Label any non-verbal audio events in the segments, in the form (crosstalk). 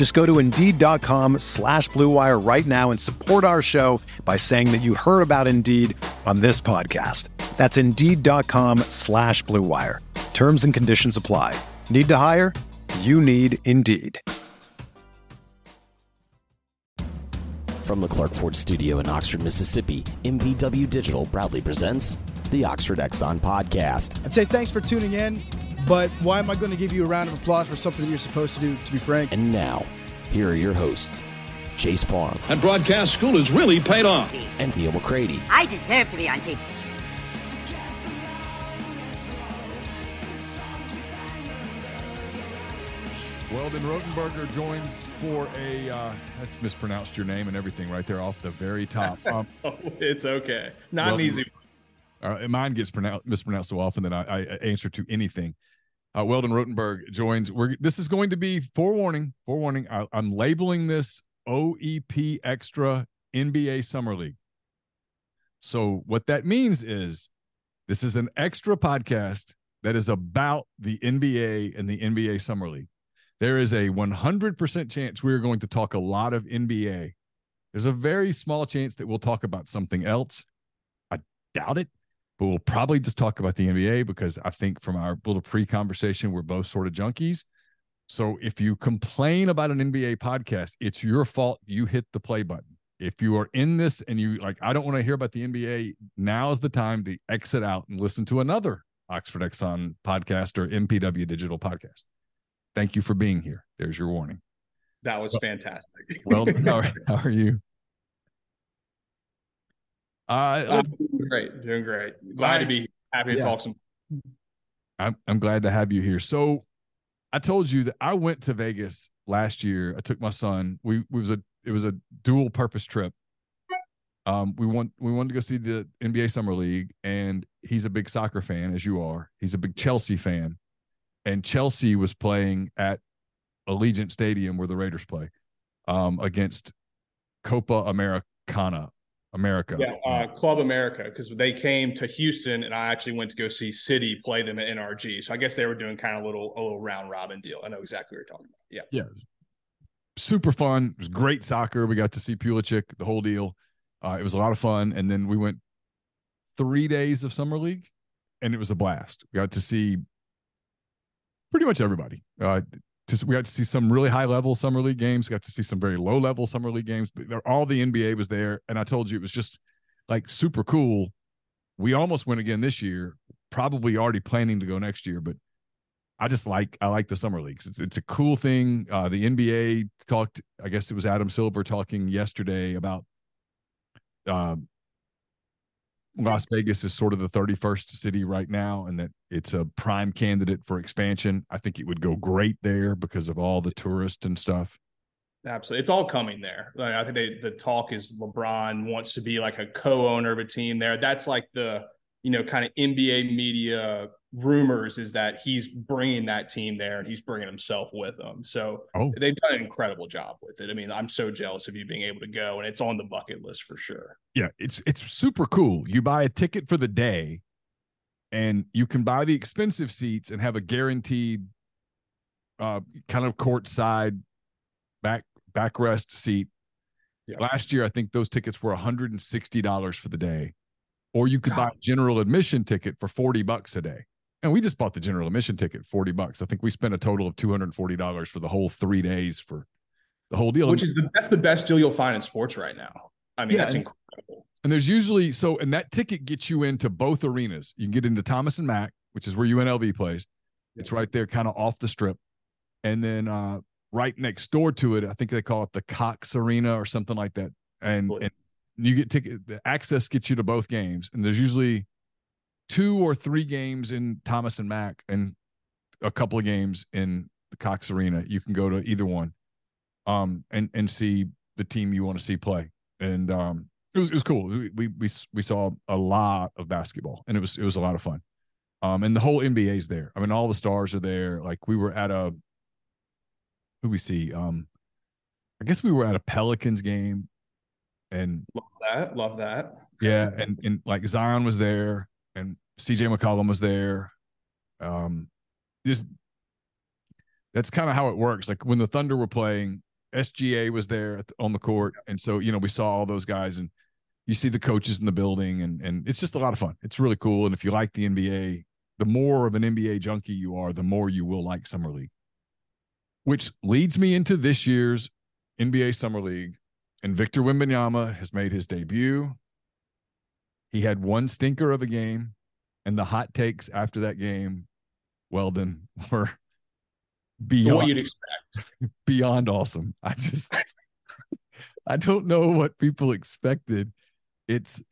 Just go to Indeed.com slash BlueWire right now and support our show by saying that you heard about Indeed on this podcast. That's Indeed.com slash BlueWire. Terms and conditions apply. Need to hire? You need Indeed. From the Clark Ford studio in Oxford, Mississippi, MBW Digital proudly presents the Oxford Exxon Podcast. I'd say thanks for tuning in, but why am I going to give you a round of applause for something you're supposed to do, to be frank? And now, here are your hosts, Chase Parham And broadcast school has really paid off. and Neal McCready. I deserve to be on TV. Weldon Rotenberger joins for a. Uh, that's mispronounced your name and everything right there off the very top. (laughs) Um, Oh, it's okay. Not Well, an easy. uh, mine gets pronounced mispronounced so often that I, I answer to anything. Uh, Weldon Rotenberg joins. We're this is going to be forewarning. Forewarning. I, I'm labeling this OEP Extra NBA Summer League. So what that means is this is an extra podcast that is about the NBA and the NBA Summer League. There is a 100% chance we are going to talk a lot of NBA. There's a very small chance that we'll talk about something else. I doubt it, but we'll probably just talk about the NBA because I think from our little pre conversation, we're both sort of junkies. So if you complain about an NBA podcast, it's your fault. You hit the play button. If you are in this and you like, I don't want to hear about the NBA, now is the time to exit out and listen to another Oxford Exxon podcast or MPW digital podcast. Thank you for being here. There's your warning. That was fantastic. Well, (laughs) how are, how are you? Uh, Uh, doing great. Doing great. Glad to be here. happy to Yeah. talk some. I'm I'm glad to have you here. So, I told you that I went to Vegas last year. I took my son. We, we was a it was a dual purpose trip. Um, we want we wanted to go see the NBA Summer League, and he's a big soccer fan, as you are. He's a big Chelsea fan, and Chelsea was playing at Allegiant Stadium where the Raiders play, um, against Copa Americana, America. Yeah, uh, Club America, because they came to Houston, and I actually went to go see City play them at NRG. So I guess they were doing kind of a little a little round robin deal. I know exactly what you're talking about. Yeah, yeah, super fun. It was great soccer. We got to see Pulisic, the whole deal. Uh, it was a lot of fun. And then we went three days of summer league, and it was a blast. We got to see pretty much everybody. Uh, just, we got to see some really high level summer league games. Got to see some very low level summer league games. But all the NBA was there, and I told you it was just like super cool. We almost went again this year. Probably already planning to go next year, but I just like I like the summer leagues. It's, it's a cool thing. Uh, the NBA talked. I guess it was Adam Silver talking yesterday about um, Las Vegas is sort of the 31st city right now, and that it's a prime candidate for expansion. I think it would go great there because of all the tourists and stuff. absolutely. It's all coming there. Like, I think they, the talk is LeBron wants to be like a co-owner of a team there. That's like the you know kind of NBA media rumors is that he's bringing that team there and he's bringing himself with them. So Oh. they've done an incredible job with it. I mean, I'm so jealous of you being able to go, and it's on the bucket list for sure. Yeah, it's it's super cool. You buy a ticket for the day, and you can buy the expensive seats and have a guaranteed, uh, kind of courtside, back backrest seat. Yeah. Last year, I think those tickets were one hundred and sixty dollars for the day, or you could buy a general admission ticket for forty bucks a day. And we just bought the general admission ticket forty bucks. I think we spent a total of two hundred and forty dollars for the whole three days for the whole deal. Which is the that's the best deal you'll find in sports right now. I mean, Yeah, that's incredible. and there's usually so, and that ticket gets you into both arenas. You can get into Thomas and Mack, which is where UNLV plays. It's right there, kind of off the strip, and then uh, right next door to it, I think they call it the Cox Arena or something like that. And, and you get ticket the access gets you to both games, and there's usually two or three games in Thomas and Mack, and a couple of games in the Cox Arena. You can go to either one, um, and and see the team you want to see play. And um, it was it was cool. We we we, we saw a lot of basketball, and it was it was a lot of fun. Um, and the whole NBA's there. I mean, all the stars are there. Like we were at a who we see. Um, I guess we were at a Pelicans game, and love that, love that. Yeah, and and like Zion was there, and CJ McCollum was there. Um, just that's kind of how it works. Like when the Thunder were playing, SGA was there on the court, and so you know we saw all those guys, and you see the coaches in the building, and and it's just a lot of fun. It's really cool, and if you like the NBA, the more of an NBA junkie you are, the more you will like summer league. Which leads me into this year's NBA Summer League, and Victor Wembanyama has made his debut. He had one stinker of a game, and the hot takes after that game, Weldon, (laughs) were beyond what you'd expect. (laughs) Beyond awesome. I just (laughs) I don't know what people expected. It's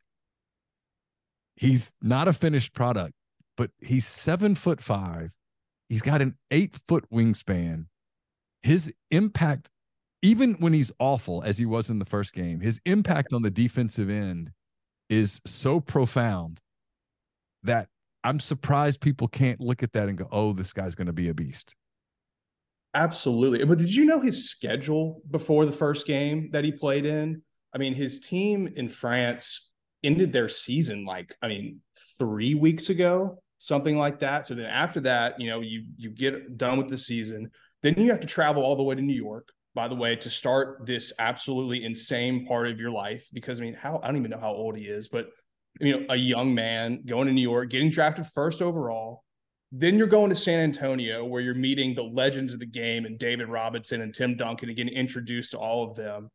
he's not a finished product, but he's seven foot five. He's got an eight foot wingspan. His impact, even when he's awful as he was in the first game, his impact on the defensive end is so profound that I'm surprised people can't look at that and go, oh, this guy's going to be a beast. Absolutely. But did you know his schedule before the first game that he played in? I mean, his team in France ended their season like, I mean, three weeks ago, something like that. So then after that, you know, you you get done with the season. Then you have to travel all the way to New York, by the way, to start this absolutely insane part of your life. Because I mean, how I don't even know how old he is, but you know, a young man going to New York, getting drafted first overall, then you're going to San Antonio where you're meeting the legends of the game and David Robinson and Tim Duncan and getting introduced to all of them.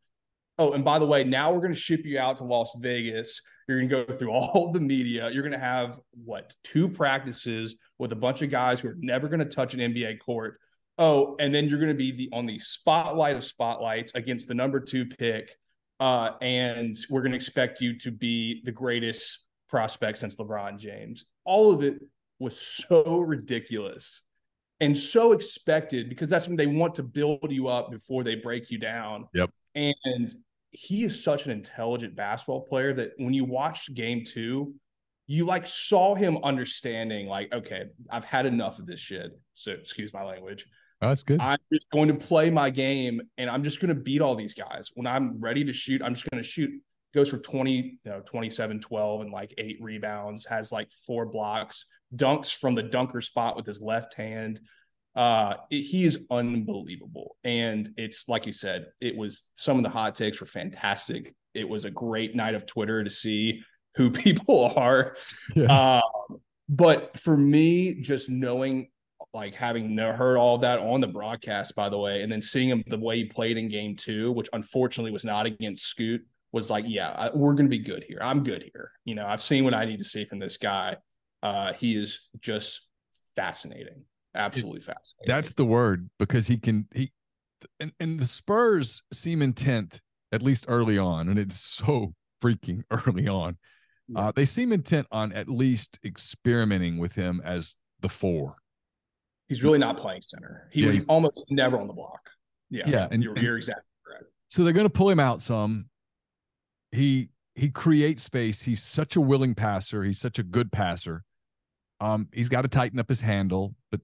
Oh, and by the way, now we're going to ship you out to Las Vegas. You're going to go through (laughs) all the media. You're going to have what two practices with a bunch of guys who are never going to touch an NBA court. Oh, and then you're going to be the on the spotlight of spotlights against the number two pick. Uh, and we're going to expect you to be the greatest prospect since LeBron James. All of it was so ridiculous and so expected because that's when they want to build you up before they break you down. Yep. And he is such an intelligent basketball player that when you watched game two, you like saw him understanding, like, okay, I've had enough of this shit. So excuse my language. Oh, that's good. I'm just going to play my game and I'm just going to beat all these guys. When I'm ready to shoot, I'm just going to shoot. Goes for 20, you know, 27, 12, and like eight rebounds, has like four blocks, dunks from the dunker spot with his left hand. Uh, it, he is unbelievable. And it's like you said, it was some of the hot takes were fantastic. It was a great night of Twitter to see who (laughs) people are. Yes. Uh, but for me, just knowing, like having heard all that on the broadcast, by the way, and then seeing him the way he played in game two, which unfortunately was not against Scoot, was like, yeah, I, we're going to be good here. I'm good here. You know, I've seen what I need to see from this guy. Uh, he is just fascinating, absolutely fascinating. That's the word because he can he, and and the Spurs seem intent at least early on, and it's so freaking (laughs) early on. Uh, they seem intent on at least experimenting with him as the four. He's really not playing center. He yeah, was almost never on the block. Yeah, yeah, and you're, you're exactly correct. So they're going to pull him out some. He he creates space. He's such a willing passer. He's such a good passer. Um, he's got to tighten up his handle, but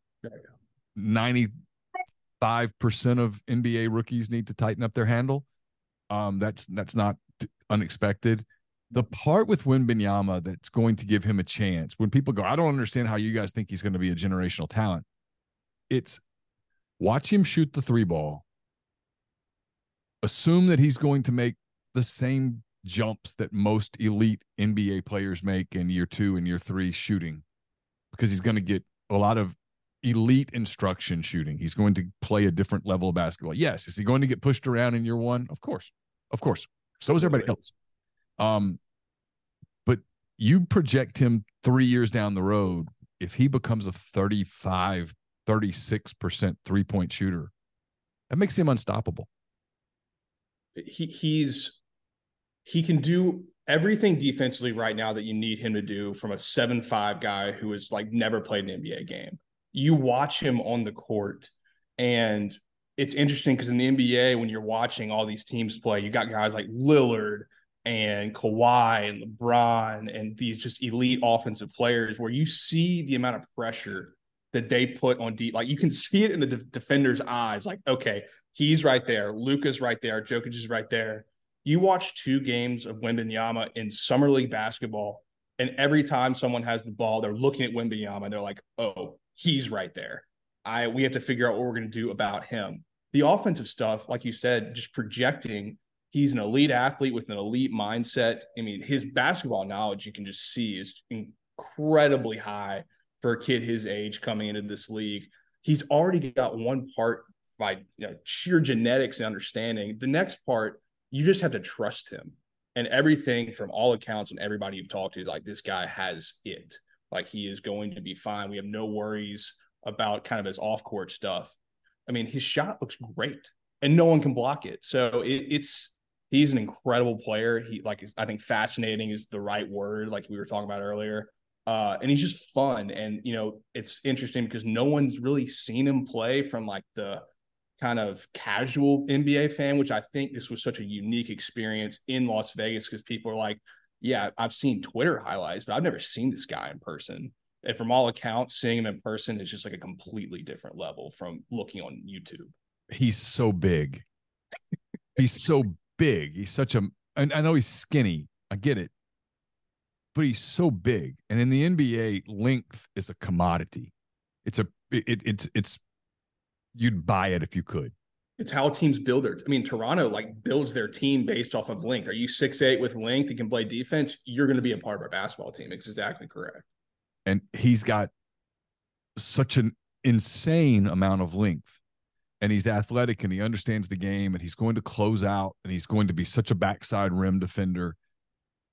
ninety-five percent of NBA rookies need to tighten up their handle. Um, that's that's not unexpected. The part with Wembanyama that's going to give him a chance when people go, I don't understand how you guys think he's going to be a generational talent. It's watch him shoot the three ball. Assume that he's going to make the same jumps that most elite NBA players make in year two and year three shooting because he's going to get a lot of elite instruction shooting. He's going to play a different level of basketball. Yes. Is he going to get pushed around in year one? Of course. Of course. So is everybody else. Um, but you project him three years down the road, if he becomes a 35, 36% three point shooter, that makes him unstoppable. He he's he can do everything defensively right now that you need him to do from a seven five guy who has like never played an NBA game. You watch him on the court, and it's interesting because in the NBA, when you're watching all these teams play, you got guys like Lillard and Kawhi and LeBron and these just elite offensive players where you see the amount of pressure that they put on deep. Like you can see it in the de- defender's eyes. Like, okay, he's right there. Luka's right there. Jokic is right there. You watch two games of Wembanyama in summer league basketball, and every time someone has the ball, they're looking at Wembanyama and they're like, "Oh, he's right there." I we have to figure out what we're going to do about him. The offensive stuff, like you said, just projecting He's an elite athlete with an elite mindset. I mean, his basketball knowledge you can just see is incredibly high for a kid his age coming into this league. He's already got one part by you know, sheer genetics and understanding. The next part, you just have to trust him. And everything from all accounts and everybody you've talked to, like this guy has it. Like he is going to be fine. We have no worries about kind of his off court stuff. I mean, his shot looks great and no one can block it. So it, it's he's an incredible player. He like I think fascinating is the right word, like we were talking about earlier. Uh, and he's just fun. And you know, it's interesting because no one's really seen him play from like the kind of casual NBA fan, which I think this was such a unique experience in Las Vegas because people are like, yeah, I've seen Twitter highlights, but I've never seen this guy in person. And from all accounts, seeing him in person is just like a completely different level from looking on YouTube. He's so big. He's so big. He's such a. I, I know he's skinny. I get it, but he's so big. And in the NBA, length is a commodity. It's a. It, it's it's. You'd buy it if you could. It's how teams build their. I mean, Toronto like builds their team based off of length. Are you six eight with length and can play defense? You're going to be a part of our basketball team. It's exactly correct. And he's got such an insane amount of length and he's athletic and he understands the game and he's going to close out and he's going to be such a backside rim defender.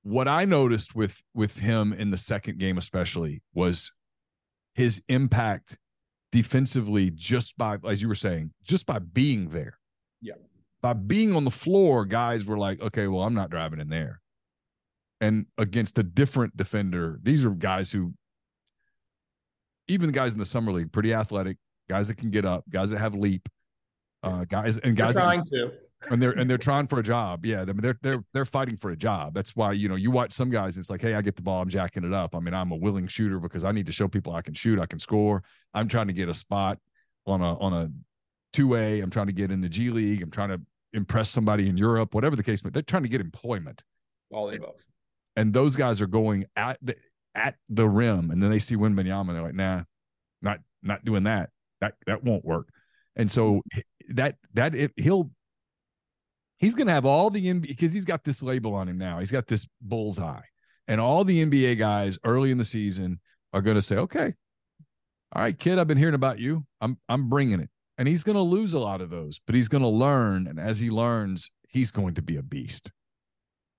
What I noticed with with him in the second game especially was his impact defensively just by as you were saying, just by being there. Yeah. By being on the floor, guys were like, okay, well, I'm not driving in there. And against a different defender, these are guys who even the guys in the summer league, pretty athletic, guys that can get up, guys that have leap, uh, guys and guys they're trying that, to and they're and they're trying for a job. Yeah, they're they're they're fighting for a job. That's why you know you watch some guys. It's like, hey, I get the ball, I'm jacking it up. I mean, I'm a willing shooter because I need to show people I can shoot, I can score. I'm trying to get a spot on a on a two A. I'm trying to get in the G League. I'm trying to impress somebody in Europe, whatever the case. But they're trying to get employment. All the above. And those guys are going at the at the rim, and then they see Wembanyama, and they're like, nah, not not doing that. That that won't work. And so that that it, he'll he's going to have all the NBA because he's got this label on him now. He's got this bullseye, and all the NBA guys early in the season are going to say, "Okay, all right, kid, I've been hearing about you. I'm I'm bringing it." And he's going to lose a lot of those, but he's going to learn, and as he learns, he's going to be a beast.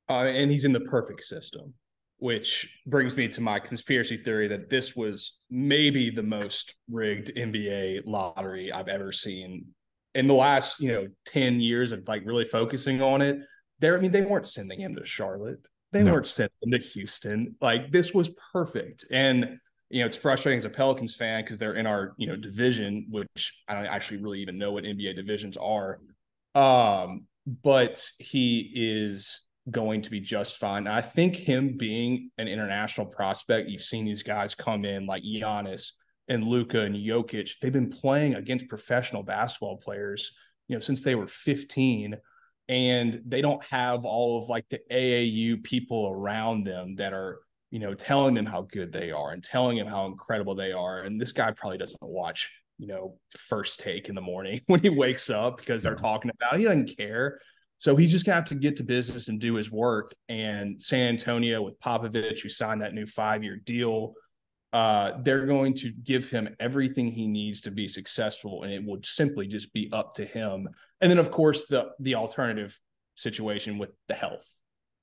Uh, and he's in the perfect system, which brings me to my conspiracy theory that this was maybe the most rigged NBA lottery I've ever seen in the last you know 10 years of like really focusing on it there i mean they weren't sending him to charlotte they no. weren't sending him to houston like this was perfect and you know it's frustrating as a pelicans fan because they're in our you know division which i don't actually really even know what nba divisions are um but he is going to be just fine. I think him being an international prospect, you've seen these guys come in like Giannis, and Luka and Jokic, they've been playing against professional basketball players, you know, since they were 15. And they don't have all of like the AAU people around them that are, you know, telling them how good they are and telling them how incredible they are. And this guy probably doesn't watch, you know, first take in the morning (laughs) when he wakes up because they're talking about it. He doesn't care. So he's just gonna have to get to business and do his work. And San Antonio with Popovich, who signed that new five-year deal, uh, they're going to give him everything he needs to be successful, and it would simply just be up to him. And then, of course, the the alternative situation with the health.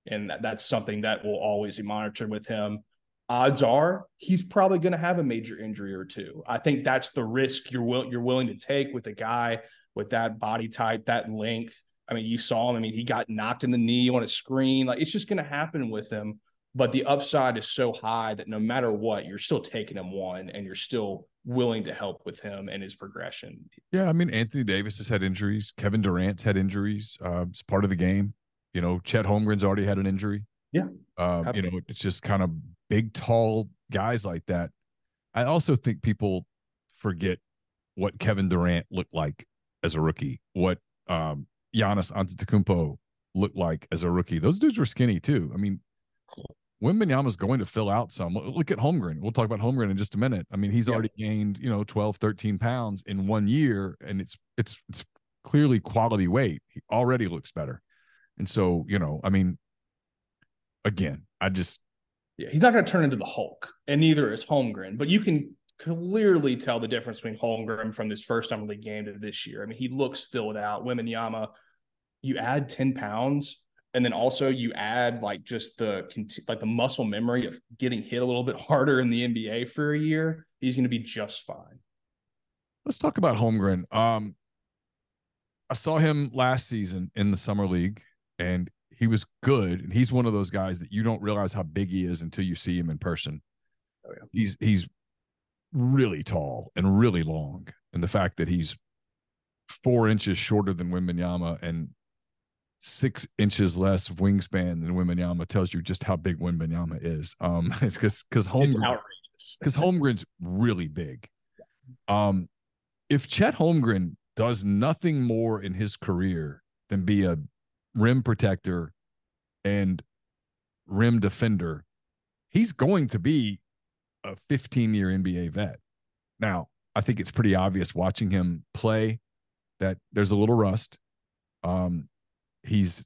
And that, that's something that will always be monitored with him. Odds are he's probably going to have a major injury or two. I think that's the risk you're will, you're willing to take with a guy with that body type, that length. I mean, you saw him. I mean, he got knocked in the knee on a screen. Like it's just going to happen with him. But the upside is so high that no matter what, you're still taking him one, and you're still willing to help with him and his progression. Yeah, I mean, Anthony Davis has had injuries. Kevin Durant's had injuries. Uh, it's part of the game. You know, Chet Holmgren's already had an injury. Yeah. Uh, you know, it's just kind of big, tall guys like that. I also think people forget what Kevin Durant looked like as a rookie, what um, Giannis Antetokounmpo looked like as a rookie. Those dudes were skinny too. I mean, is going to fill out some. Look at Holmgren. We'll talk about Holmgren in just a minute. I mean, he's already gained, you know, 12, 13 pounds in one year, and it's it's it's clearly quality weight. He already looks better. And so, you know, I mean, again, I just yeah, he's not going to turn into the Hulk, and neither is Holmgren. But you can clearly tell the difference between Holmgren from this first summer league game to this year. I mean, he looks filled out. Wembanyama, you add ten pounds, and then also you add like just the like the muscle memory of getting hit a little bit harder in the NBA for a year. He's going to be just fine. Let's talk about Holmgren. Um, I saw him last season in the summer league, and he was good. And he's one of those guys that you don't realize how big he is until you see him in person. Oh, yeah. He's he's really tall and really long, and the fact that he's four inches shorter than Wembanyama and six inches less wingspan than Wembanyama tells you just how big Wembanyama is. Um, (laughs) it's because because Holmgren because Holmgren's really big. (laughs) Um, if Chet Holmgren does nothing more in his career than be a rim protector and rim defender, he's going to be a 15 year NBA vet. Now, I think it's pretty obvious watching him play that there's a little rust. Um, he's,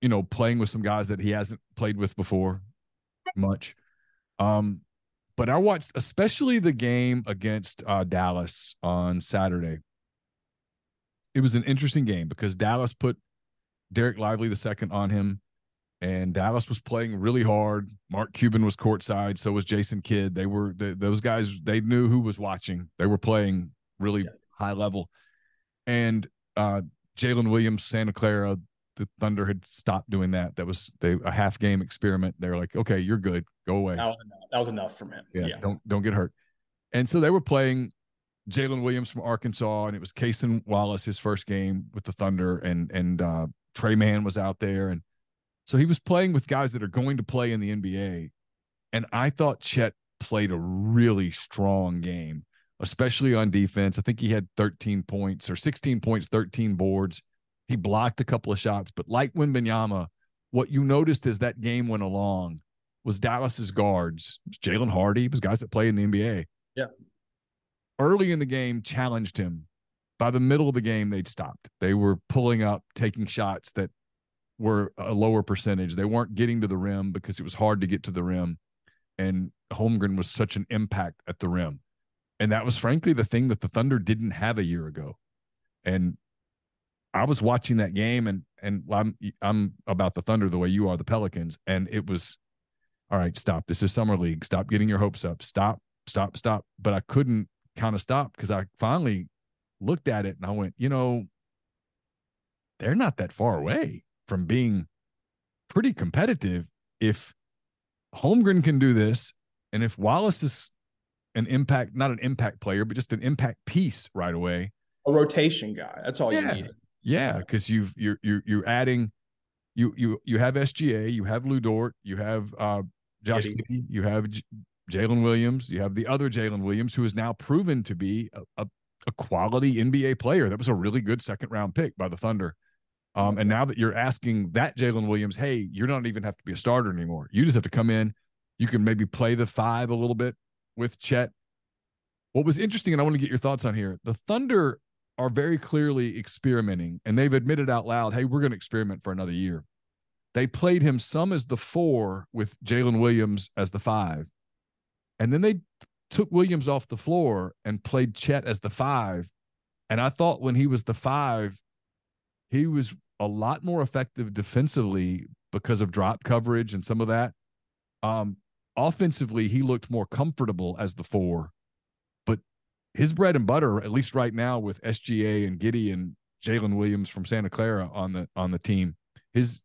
you know, playing with some guys that he hasn't played with before much. Um, but I watched especially the game against uh, Dallas on Saturday it was an interesting game because Dallas put Dereck Lively the second on him, and Dallas was playing really hard. Mark Cuban was courtside, so was Jason Kidd. They were they, those guys. They knew who was watching. They were playing really yeah. high level, and uh, Jalen Williams, Santa Clara, the Thunder had stopped doing that. That was they a half game experiment. They were like, okay, you're good, go away. That was enough. That was enough from him. Yeah, yeah. don't don't get hurt. And so they were playing Jalen Williams from Arkansas, and it was Cason Wallace his first game with the Thunder, and and uh, Tre Mann was out there, and so he was playing with guys that are going to play in the NBA. And I thought Chet played a really strong game, especially on defense. I think he had 13 points or 16 points, 13 boards. He blocked a couple of shots, but like Wembanyama, what you noticed as that game went along was Dallas's guards, Jaden Hardy, was guys that play in the NBA. Yeah early in the game challenged him. By the middle of the game, they'd stopped. They were pulling up, taking shots that were a lower percentage. They weren't getting to the rim because it was hard to get to the rim. And Holmgren was such an impact at the rim. And that was frankly the thing that the Thunder didn't have a year ago. And I was watching that game and and I'm I'm about the Thunder the way you are the Pelicans. And it was all right, stop. This is summer league. Stop getting your hopes up. Stop, stop, stop. But I couldn't kind of stop because I finally looked at it and I went, you know, they're not that far away from being pretty competitive. If Holmgren can do this, and if Wallace is an impact, not an impact player, but just an impact piece right away, a rotation guy. That's all yeah. you need. Yeah, because you've you're you're you're adding you you you have SGA, you have Lu Dort, you have uh Josh Giddey, you have Jalen Williams. You have the other Jalen Williams, who is now proven to be a, a, a, quality NBA player. That was a really good second round pick by the Thunder. Um, and now that you're asking that Jalen Williams, hey, you don't even have to be a starter anymore. You just have to come in. You can maybe play the five a little bit with Chet. What was interesting, and I want to get your thoughts on here the Thunder are very clearly experimenting, and they've admitted out loud, hey, we're going to experiment for another year. They played him some as the four with Jalen Williams as the five and then they took Williams off the floor and played Chet as the five. And I thought when he was the five, he was a lot more effective defensively because of drop coverage and some of that. Um, offensively, he looked more comfortable as the four, but his bread and butter, at least right now, with SGA and Giddey and Jalen Williams from Santa Clara on the on the team, his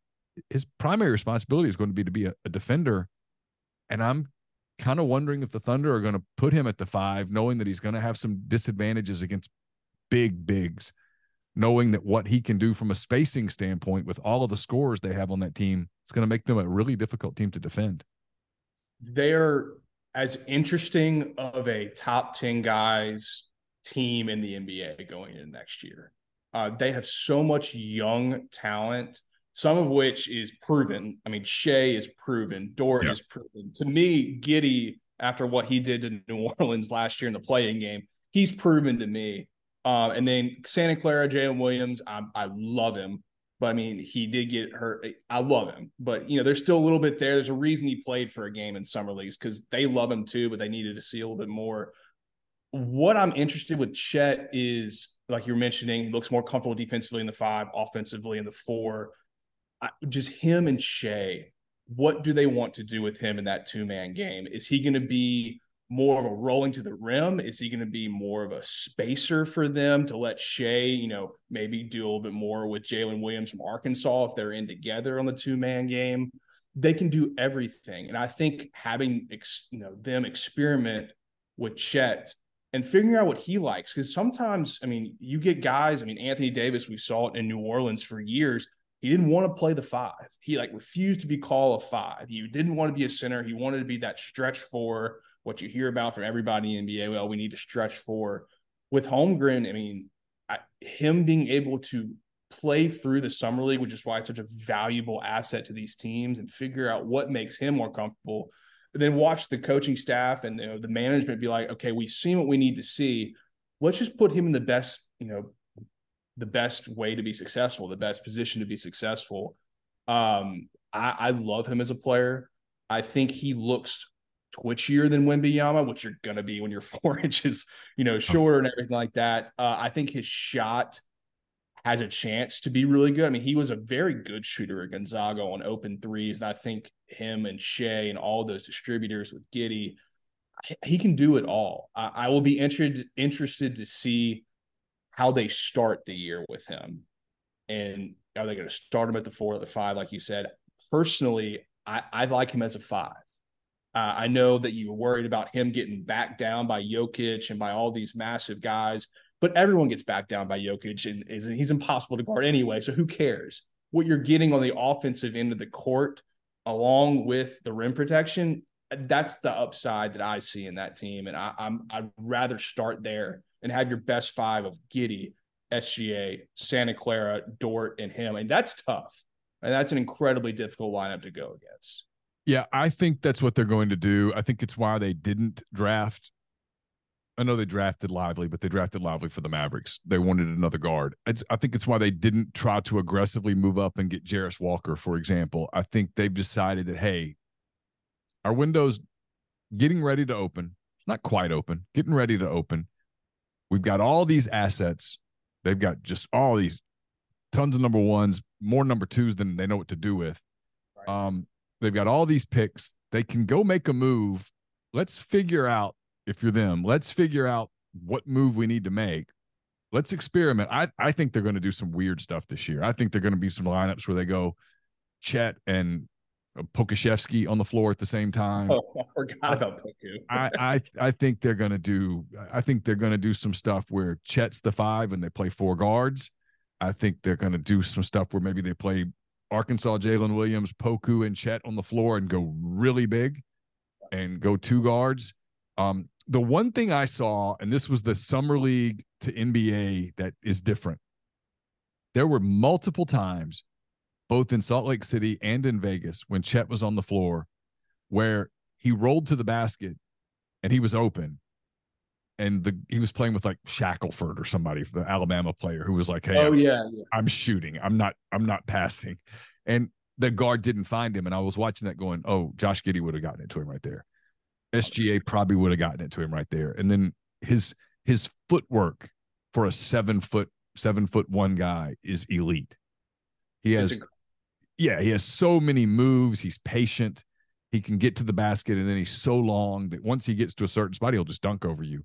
his primary responsibility is going to be to be a, a defender. And I'm kind of wondering if the Thunder are going to put him at the five, knowing that he's going to have some disadvantages against big bigs, knowing that what he can do from a spacing standpoint with all of the scores they have on that team, it's going to make them a really difficult team to defend they're as interesting of a top 10 guys team in the NBA going into next year. Uh, they have so much young talent, some of which is proven. I mean, Shai is proven, Dort is proven. To me, Giddey, after what he did to New (laughs) Orleans last year in the playing game, he's proven to me. Uh, and then Santa Clara, Jalen Williams, I, I love him. But I mean, he did get hurt. I love him, but you know, there's still a little bit there. There's a reason he played for a game in summer leagues because they love him too, but they needed to see a little bit more. What I'm interested with Chet is, like you're mentioning, he looks more comfortable defensively in the five, offensively in the four. I, just him and Shai. What do they want to do with him in that two man game? Is he going to be more of a rolling to the rim? Is he going to be more of a spacer for them to let Shai, you know, maybe do a little bit more with Jalen Williams from Arkansas if they're in together on the two man game? They can do everything, and I think having ex, you know them experiment with Chet and figuring out what he likes because sometimes, I mean, you get guys. I mean, Anthony Davis, we saw it in New Orleans for years. He didn't want to play the five. He like refused to be called a five. He didn't want to be a center. He wanted to be that stretch four what you hear about from everybody in NBA. Well, we need to stretch four with Holmgren. I mean, I, him being able to play through the summer league, which is why it's such a valuable asset to these teams, and figure out what makes him more comfortable. And then watch the coaching staff and you know, the management be like, okay, we've seen what we need to see. Let's just put him in the best, you know, the best way to be successful, the best position to be successful. Um, I, I love him as a player. I think he looks twitchier than Wembanyama, which you're gonna be when you're (laughs) four inches, you know, shorter and everything like that. Uh, I think his shot has a chance to be really good. I mean, he was a very good shooter at Gonzaga on open threes, and I think him and Shai and all those distributors with Giddey, he can do it all. I, I will be interested interested to see how they start the year with him, and are they going to start him at the four or the five, like you said? Personally, I, I like him as a five. Uh, I know that you were worried about him getting backed down by Jokic and by all these massive guys, but everyone gets backed down by Jokic and is he's impossible to guard anyway. So who cares? What you're getting on the offensive end of the court, along with the rim protection, that's the upside that I see in that team. And I, I'm I'd rather start there and have your best five of Giddey, SGA, Santa Clara, Dort, and him. And that's tough. And that's an incredibly difficult lineup to go against. Yeah, I think that's what they're going to do. I think it's why they didn't draft. I know they drafted Lively, but they drafted Lively for the Mavericks. They wanted another guard. It's, I think it's why they didn't try to aggressively move up and get Jarace Walker, for example. I think they've decided that, hey, our window's getting ready to open. It's not quite open, getting ready to open. We've got all these assets. They've got just all these tons of number ones, more number twos than they know what to do with. Um, They've got all these picks. They can go make a move. Let's figure out if you're them. Let's figure out what move we need to make. Let's experiment. I, I think they're going to do some weird stuff this year. I think they're going to be some lineups where they go Chet and uh, Pokusevski on the floor at the same time. Oh, I forgot about Poku. I, I I think they're gonna do I think they're gonna do some stuff where Chet's the five and they play four guards. I think they're gonna do some stuff where maybe they play Arkansas, Jalen Williams, Poku, and Chet on the floor and go really big and go two guards. Um, the one thing I saw, and this was the summer league to NBA that is different. There were multiple times, both in Salt Lake City and in Vegas, when Chet was on the floor, where he rolled to the basket and he was open. And the he was playing with like Shackelford or somebody, the Alabama player, who was like, "Hey, oh I'm, yeah, yeah, I'm shooting. I'm not. I'm not passing." And the guard didn't find him. And I was watching that going, oh, Josh Giddey would have gotten it to him right there. SGA probably would have gotten it to him right there. And then his his footwork for a seven foot, seven foot one guy is elite. He has, yeah, he has so many moves. He's patient. He can get to the basket, and then he's so long that once he gets to a certain spot, he'll just dunk over you.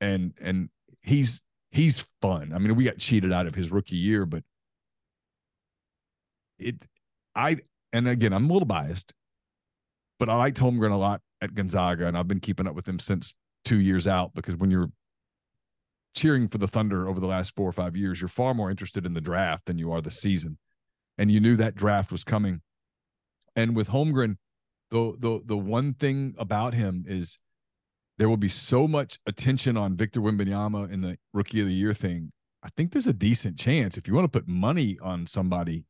And and he's he's fun. I mean, we got cheated out of his rookie year, but it, I, and again, I'm a little biased, but I liked Holmgren a lot at Gonzaga, and I've been keeping up with him since two years out because when you're cheering for the Thunder over the last four or five years, you're far more interested in the draft than you are the season. And you knew that draft was coming. And with Holmgren, the the the one thing about him is there will be so much attention on Victor Wembanyama in the rookie of the year thing. I think there's a decent chance if you want to put money on somebody,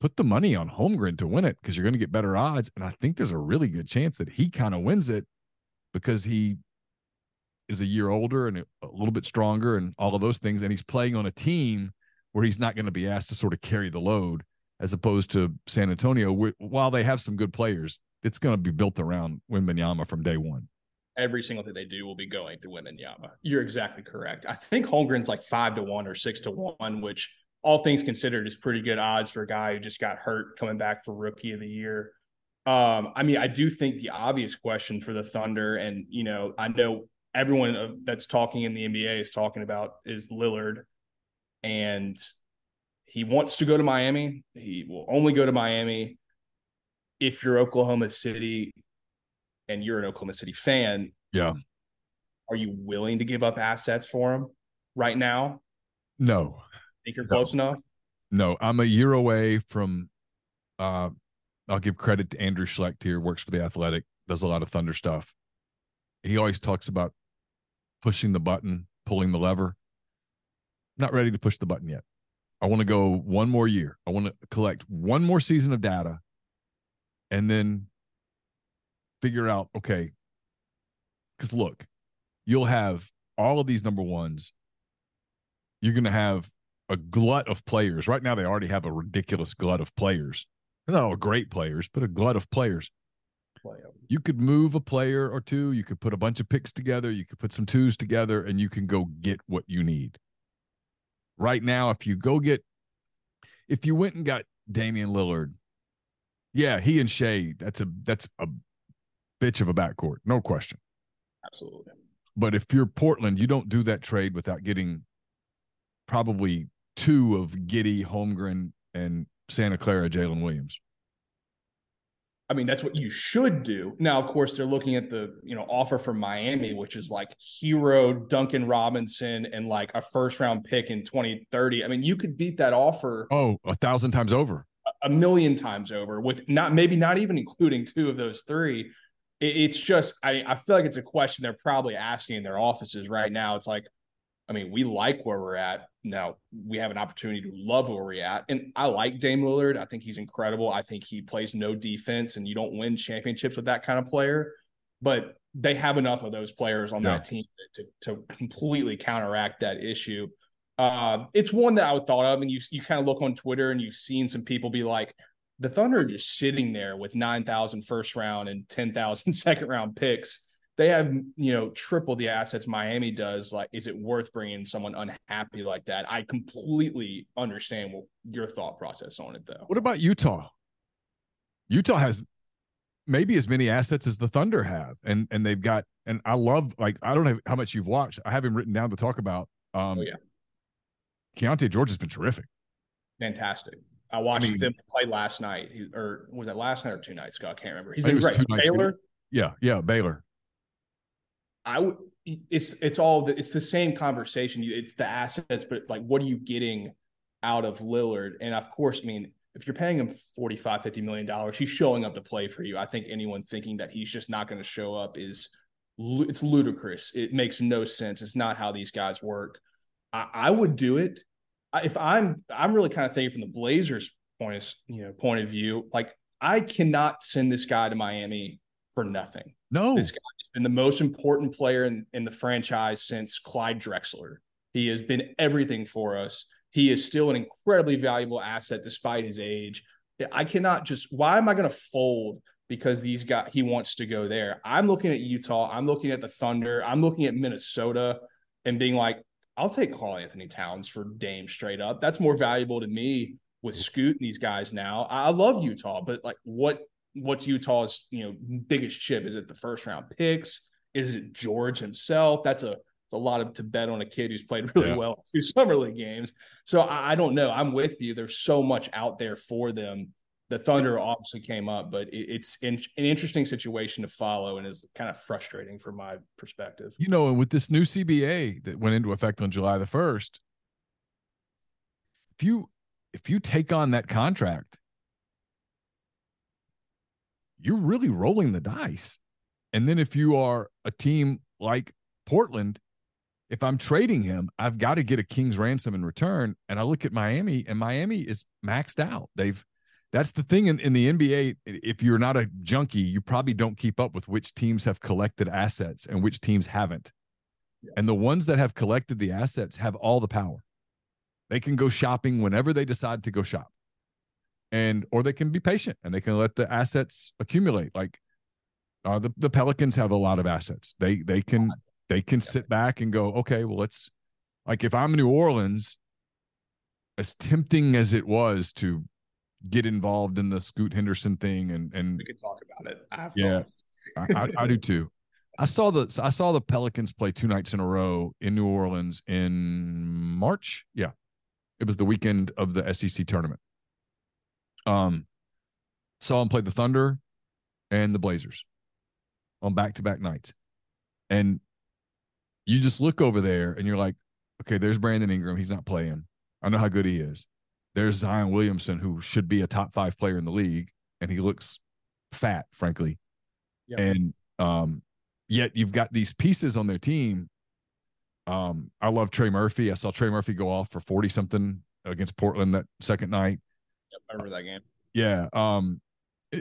put the money on Holmgren to win it because you're going to get better odds. And I think there's a really good chance that he kind of wins it because he is a year older and a little bit stronger and all of those things. And he's playing on a team where he's not going to be asked to sort of carry the load as opposed to San Antonio. where, While they have some good players, it's going to be built around Wembanyama from day one. Every single thing they do will be going to through Yama. You're exactly correct. I think Holmgren's like five to one or six to one, which all things considered is pretty good odds for a guy who just got hurt coming back for rookie of the year. Um, I mean, I do think the obvious question for the Thunder, and you know, I know everyone that's talking in the NBA is talking about is Lillard, and he wants to go to Miami. He will only go to Miami if you're Oklahoma City and you're an Oklahoma City fan. Yeah. Are you willing to give up assets for him right now? No. Think you're no. close enough? No, I'm a year away from uh I'll give credit to Andrew Schlecht here, works for the athletic, does a lot of thunder stuff. He always talks about pushing the button, pulling the lever. Not ready to push the button yet. I want to go one more year. I want to collect one more season of data and then figure out okay, because look, you'll have all of these number ones. You're going to have a glut of players. Right now, they already have a ridiculous glut of players. Not all great players, but a glut of players you could move a player or two. You could put a bunch of picks together. You could put some twos together, and you can go get what you need. Right now, if you go get, if you went and got Damian Lillard, yeah, he and Shai, that's a that's a bitch of a backcourt, no question. Absolutely. But if you're Portland, you don't do that trade without getting probably two of Giddey, Holmgren, and Santa Clara, Jalen Williams. I mean, that's what you should do. Now, of course, they're looking at the you know offer from Miami, which is like Herro Duncan Robinson and like a first round pick in 2030. I mean, you could beat that offer. Oh, a thousand times over. A million times over with not maybe not even including two of those three. It's just I, I feel like it's a question they're probably asking in their offices right now. It's like, I mean, we like where we're at. Now we have an opportunity to love where we're at. And I like Dame Lillard. I think he's incredible. I think he plays no defense and you don't win championships with that kind of player. But they have enough of those players on yeah. that team to, to completely counteract that issue. Uh, it's one that I would thought of, and you you kind of look on Twitter and you've seen some people be like, the Thunder are just sitting there with 9,000 first round and 10,000 (laughs) second round picks they have you know triple the assets Miami does. Like, is it worth bringing someone unhappy like that? I completely understand what your thought process on it, though. What about Utah? Utah has maybe as many assets as the Thunder have, and and they've got. And I love like I don't know how much you've watched. I have him written down to talk about. Um, oh yeah, Keyonte George has been terrific. Fantastic. I watched I mean, them play last night, or was that last night or two nights ago? I can't remember. He's been great. Baylor. Yeah, yeah, Baylor. I would. It's it's all the, it's the same conversation. It's the assets, but it's like, what are you getting out of Lillard? And of course, I mean, if you're paying him 45 50 million dollars he's showing up to play for you i think anyone thinking that he's just not going to show up is it's ludicrous it makes no sense it's not how these guys work i, I would do it if i'm i'm really kind of thinking from the blazers point of you know point of view like i cannot send this guy to miami for nothing no this guy has been the most important player in, in the franchise since Clyde Drexler. He has been everything for us. He is still an incredibly valuable asset despite his age. I cannot just why am I going to fold because these guys he wants to go there. I'm looking at Utah, I'm looking at the Thunder, I'm looking at Minnesota and being like, I'll take Karl-Anthony Towns for Dame straight up. That's more valuable to me with Scoot and these guys now. I love Utah, but like what what's Utah's you know biggest chip? Is it the first round picks? Is it George himself? That's a it's a lot of to bet on a kid who's played (laughs) really yeah. well in two (laughs) summer league games. So I, I, don't know. I'm with you. There's so much out there for them. The Thunder obviously came up, but it, it's an interesting situation to follow and is kind of frustrating from my perspective. You know, and with this new CBA that went into effect on July the first, if you if you take on that contract, you're really rolling the dice. And then if you are a team like Portland, if I'm trading him, I've got to get a king's ransom in return. And I look at Miami, and Miami is maxed out. They've that's the thing in, in the NBA. If you're not a junkie, you probably don't keep up with which teams have collected assets and which teams haven't. Yeah. And the ones that have collected the assets have all the power. They can go shopping whenever they decide to go shop. And or they can be patient and they can let the assets accumulate. Like uh, the, the Pelicans have a lot of assets. They they can they can sit back and go, okay, well, let's like if I'm in New Orleans, as tempting as it was to get involved in the Scoot Henderson thing and and we could talk about it. I yeah, I, I, do too. I saw the I saw the Pelicans play two nights in a row in New Orleans in March. Yeah, it was the weekend of the SEC tournament. Um, saw him play the Thunder and the Blazers on back to back nights. And you just look over there and you're like, okay, there's Brandon Ingram. He's not playing. I know how good he is. There's Zion Williamson, who should be a top five player in the league, and he looks fat, frankly. Yep. And um, yet you've got these pieces on their team um, I love Trey Murphy. I saw Trey Murphy go off for 40 something against Portland that second night. Yep, I remember that game. Yeah. Um,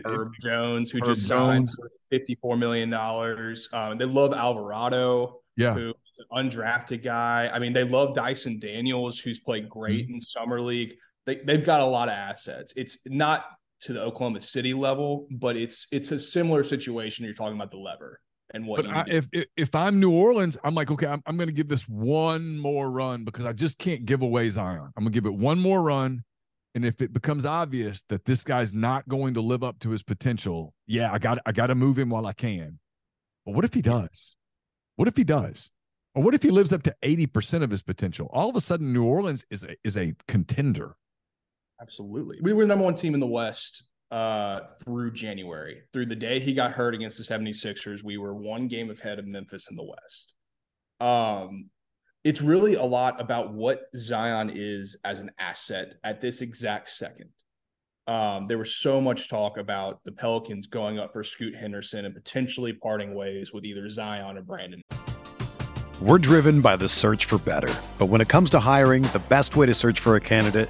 Herb it, Jones, who Herb just signed Jones. for $54 million. Um, they love Alvarado. Yeah. Who's an undrafted guy. I mean, they love Dyson Daniels, who's played great mm-hmm. in Summer League. They, they've got a lot of assets. It's not to the Oklahoma City level, but it's it's a similar situation. You're talking about the lever and what. But I, if, if I'm New Orleans, I'm like, okay, I'm, I'm going to give this one more run because I just can't give away Zion. I'm going to give it one more run, and if it becomes obvious that this guy's not going to live up to his potential, yeah, I got I got to move him while I can. But what if he does? What if he does? Or what if he lives up to 80% of his potential? All of a sudden, New Orleans is a, is a contender. Absolutely. We were the number one team in the West uh, through January. Through the day he got hurt against the 76ers, we were one game ahead of Memphis in the West. Um, it's really a lot about what Zion is as an asset at this exact second. Um, there was so much talk about the Pelicans going up for Scoot Henderson and potentially parting ways with either Zion or Brandon. We're driven by the search for better. But when it comes to hiring, the best way to search for a candidate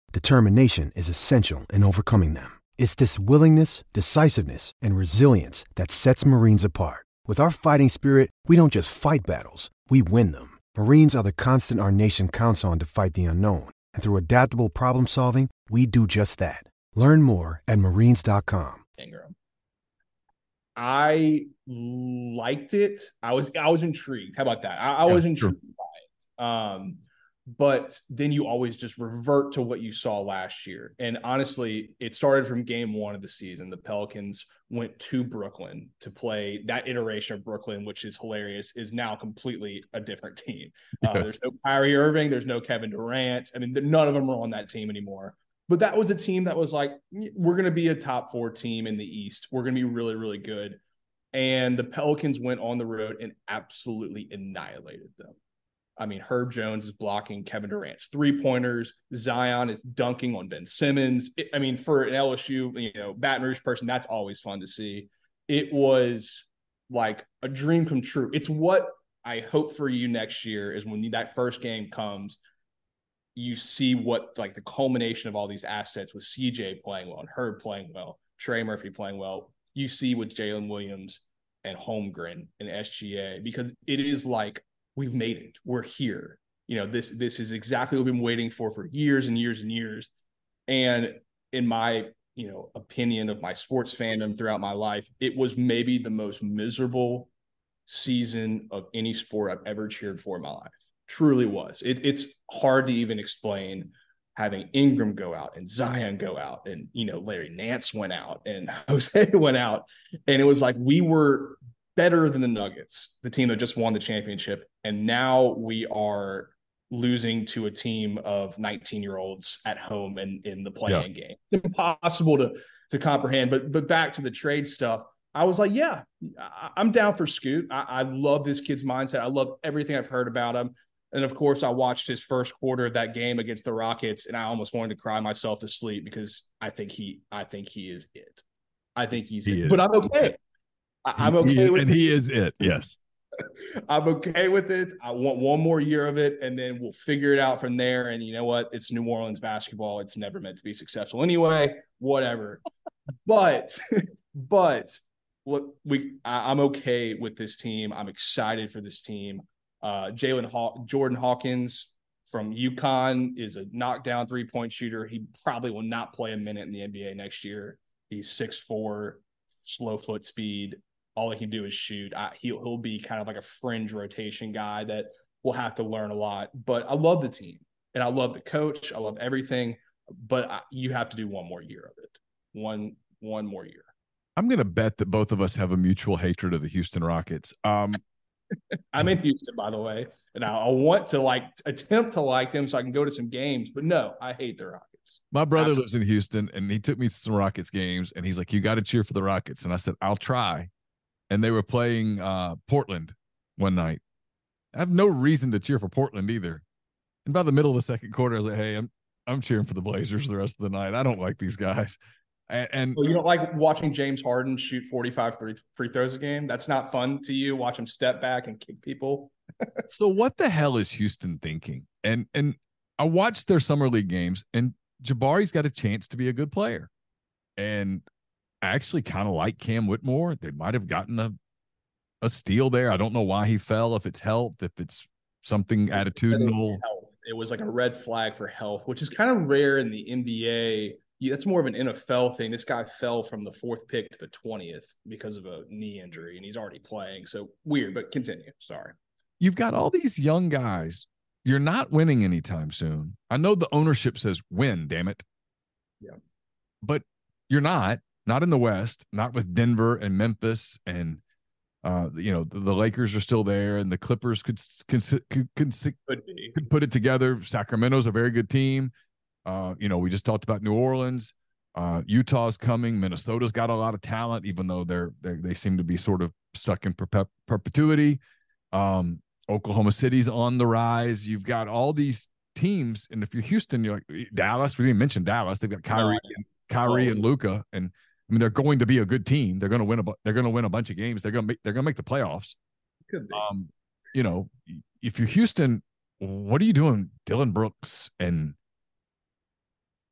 determination is essential in overcoming them. It's this willingness, decisiveness, and resilience that sets Marines apart. With our fighting spirit, we don't just fight battles, we win them. Marines are the constant our nation counts on to fight the unknown. And through adaptable problem solving, we do just that. Learn more at marines.com. Ingram. I liked it. I was I was intrigued. How about that? I, I yeah, was intrigued sure. by it. Um, but then you always just revert to what you saw last year. And honestly, it started from game one of the season. The Pelicans went to Brooklyn to play that iteration of Brooklyn, which is hilarious, is now completely a different team. Uh, There's no Kyrie Irving, there's no Kevin Durant. I mean, none of them are on that team anymore. But that was a team that was like, we're going to be a top four team in the East. We're going to be really, really good. And the Pelicans went on the road and absolutely annihilated them. I mean, Herb Jones is blocking Kevin Durant's three pointers. Zion is dunking on Ben Simmons. It, I mean, for an LSU, you know, Baton Rouge person, that's always fun to see. It was like a dream come true. It's what I hope for you next year is when that first game comes, you see what like the culmination of all these assets with CJ playing well and Herb playing well, Trey Murphy playing well. You see with Jalen Williams and Holmgren and SGA because it is like we've made it. We're here. You know, this this is exactly what we've been waiting for for years and years and years. And in my, you know, opinion of my sports fandom throughout my life, it was maybe the most miserable season of any sport I've ever cheered for in my life. Truly was. It, it's hard to even explain having Ingram go out and Zion go out and you know Larry Nance went out and (laughs) Jose went out and it was like we were better than the Nuggets, the team that just won the championship. And now we are losing to a team of 19 year olds at home and in the playing yeah. game. It's impossible to to comprehend. But but back to the trade stuff, I was like, yeah, I'm down for Scoot. I, I love this kid's mindset. I love everything I've heard about him. And of course, I watched his first quarter of that game against the Rockets, and I almost wanted to cry myself to sleep because I think he, I think he is it. I think he's he it. But I'm okay. I, am okay he, with and it. he is it. Yes. (laughs) I'm okay with it. I want one more year of it, and then we'll figure it out from there. And you know what? It's New Orleans basketball. It's never meant to be successful anyway. Whatever. (laughs) but, (laughs) but what we, I, am okay with this team. I'm excited for this team. Uh, Jalen Haw- Jordan Hawkins from UConn is a knockdown three point shooter. He probably will not play a minute in the NBA next year. He's six four, slow foot speed all he can do is shoot. I, he'll he'll be kind of like a fringe rotation guy that will have to learn a lot. But I love the team and I love the coach. I love everything. But I, you have to do one more year of it. One one more year. I'm going to bet that both of us have a mutual hatred of the Houston Rockets. Um, (laughs) I'm in Houston, by the way, and I, I, want to like attempt to like them so I can go to some games. But no, I hate the Rockets. My brother lives in Houston, and he took me to some Rockets games, and he's like, "You got to cheer for the Rockets," and I said, "I'll try." And they were playing uh, Portland one night. I have no reason to cheer for Portland either. And by the middle of the second quarter, I was like, "Hey, I'm I'm cheering for the Blazers the rest of the night. I don't like these guys." And, and well, you don't like watching James Harden shoot 45 free, free throws a game. That's not fun to you. Watch him step back and kick people. (laughs) so what the hell is Houston thinking? And and I watched their summer league games, and Jabari's got a chance to be a good player. And actually kind of like Cam Whitmore. They might have gotten a a steal there. I don't know why he fell. If it's health, if it's something attitudinal. It was like a red flag for health, which is kind of rare in the NBA. That's more of an NFL thing. This guy fell from the fourth pick to the twentieth because of a knee injury, and he's already playing. So weird, but continue. Sorry. You've got all these young guys. You're not winning anytime soon. I know the ownership says win, damn it. Yeah. But you're not not in the West, not with Denver and Memphis and uh, you know the, the, Lakers are still there, and the Clippers could could could, could, could put it together. Sacramento's a very good team. Uh, you know, we just talked about New Orleans. Uh, Utah's coming. Minnesota's got a lot of talent, even though they're, they're they seem to be sort of stuck in perpetuity. Um, Oklahoma City's on the rise. You've got all these teams, and if you're Houston, you're like Dallas. We didn't mention Dallas. They've got Kyrie, and, Kyrie and Luka, and I mean, they're going to be a good team. They're going to win a. They're going to win a bunch of games. They're going to make. They're going to make the playoffs. Could be. Um, you know, if you're Houston, what are you doing, Dillon Brooks, and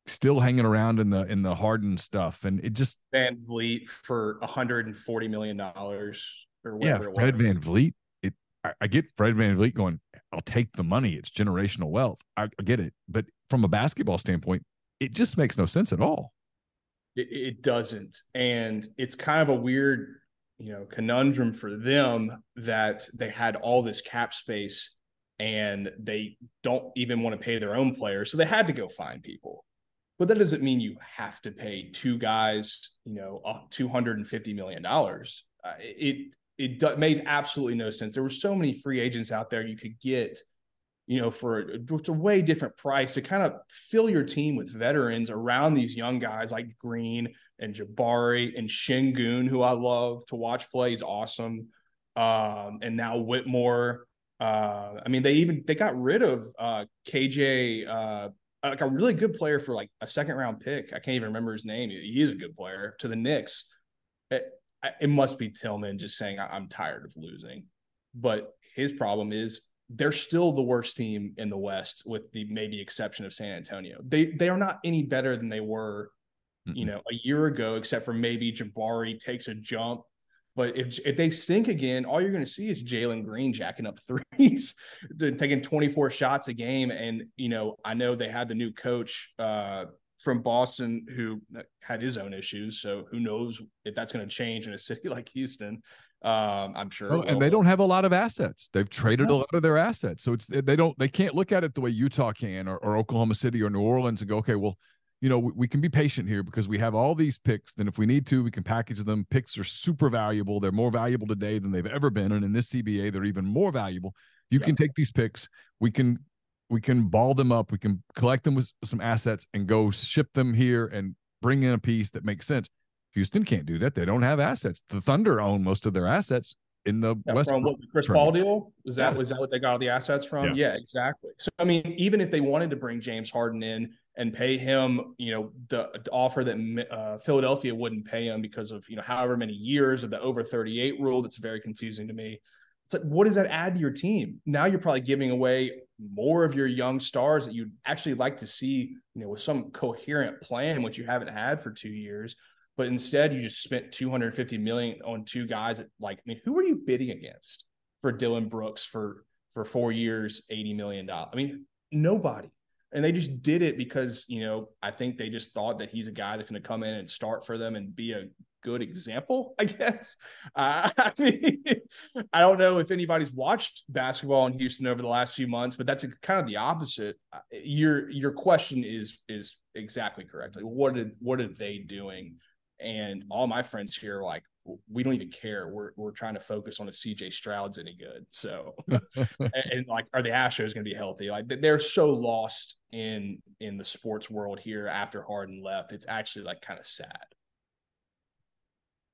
still hanging around in the in the Harden stuff, and it just VanVleet for 140 million dollars or whatever. Yeah, Fred VanVleet. It. I, I, get Fred VanVleet going. I'll take the money. It's generational wealth. I, I get it, but from a basketball standpoint, it just makes no sense at all. It, it doesn't, and it's kind of a weird, you know, conundrum for them that they had all this cap space and they don't even want to pay their own players. So they had to go find people. But that doesn't mean you have to pay two guys, you know, $250 million. Uh, it, it made absolutely no sense. There were so many free agents out there you could get, you know, for a, a way different price to kind of fill your team with veterans around these young guys like Green and Jabari and Sengun, who I love to watch play. He's awesome. Um, and now Whitmore. Uh, I mean, they even they got rid of uh, KJ, uh, like a really good player for like a second round pick. I can't even remember his name. He is a good player to the Knicks. It, it must be Tilman just saying I'm tired of losing, but his problem is they're still the worst team in the West, with the maybe exception of San Antonio. They they are not any better than they were, mm-hmm. you know, a year ago, except for maybe Jabari takes a jump but if if they stink again, all you're going to see is Jalen Green jacking up (laughs) threes, taking 24 shots a game. And you know, I know they had the new coach uh, from Boston who had his own issues. So who knows if that's going to change in a city (laughs) like Houston? Um, I'm sure. Oh, and they don't have a lot of assets. They've traded a lot of their assets, so it's they don't they can't look at it the way Utah can or, or Oklahoma City or New Orleans and go, okay, well you know, we, we, can be patient here because we have all these picks. Then, if we need to, we can package them. Picks are super valuable. They're more valuable today than they've ever been, and in this CBA, they're even more valuable. You can take these picks. We can we can ball them up. We can collect them with some assets and go ship them here and bring in a piece that makes sense. Houston can't do that. They don't have assets. The Thunder own most of their assets in the yeah, West. From what Chris. Paul deal was that yeah. was that what they got all the assets from? Yeah. yeah, exactly. So I mean, even if they wanted to bring James Harden in and pay him, you know, the, the offer that uh, Philadelphia wouldn't pay him because of you know however many years of the over thirty eight rule. That's very confusing to me. It's like, what does that add to your team? Now you're probably giving away more of your young stars that you'd actually like to see, you know, with some coherent plan, which you haven't had for two years. But instead, you just spent 250 million on two guys like, I mean, who are you bidding against for Dillon Brooks for for four years, 80 million dollars? I mean, nobody. And they just did it because, you know, I think they just thought that he's a guy that's going to come in and start for them and be a good example, I guess. (laughs) Uh, I mean, (laughs) I don't know if anybody's watched basketball in Houston over the last few months, but that's a, kind of the opposite. Uh, your your question is is exactly correct. Like, what did what are they doing and all my friends here are like, we don't even care. We're we're trying to focus on if CJ Stroud's any good. (laughs) So, (laughs) and, and, like, are the Astros going to be healthy? Like, they're so lost in in the sports world here after Harden left. It's actually like kind of sad.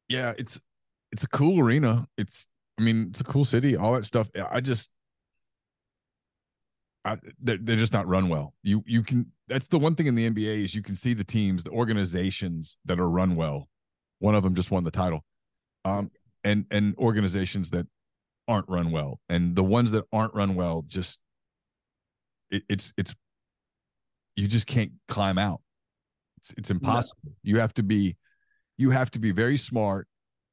Yeah, it's it's a cool arena. It's I mean, it's a cool city. All that stuff. I just I, they're, they're just not run well. You you can that's the one thing in the NBA is you can see the teams, the organizations that are run well. One of them just won the title, um, and and organizations that aren't run well, and the ones that aren't run well just it, it's it's you just can't climb out. It's it's impossible. No. You have to be you have to be very smart.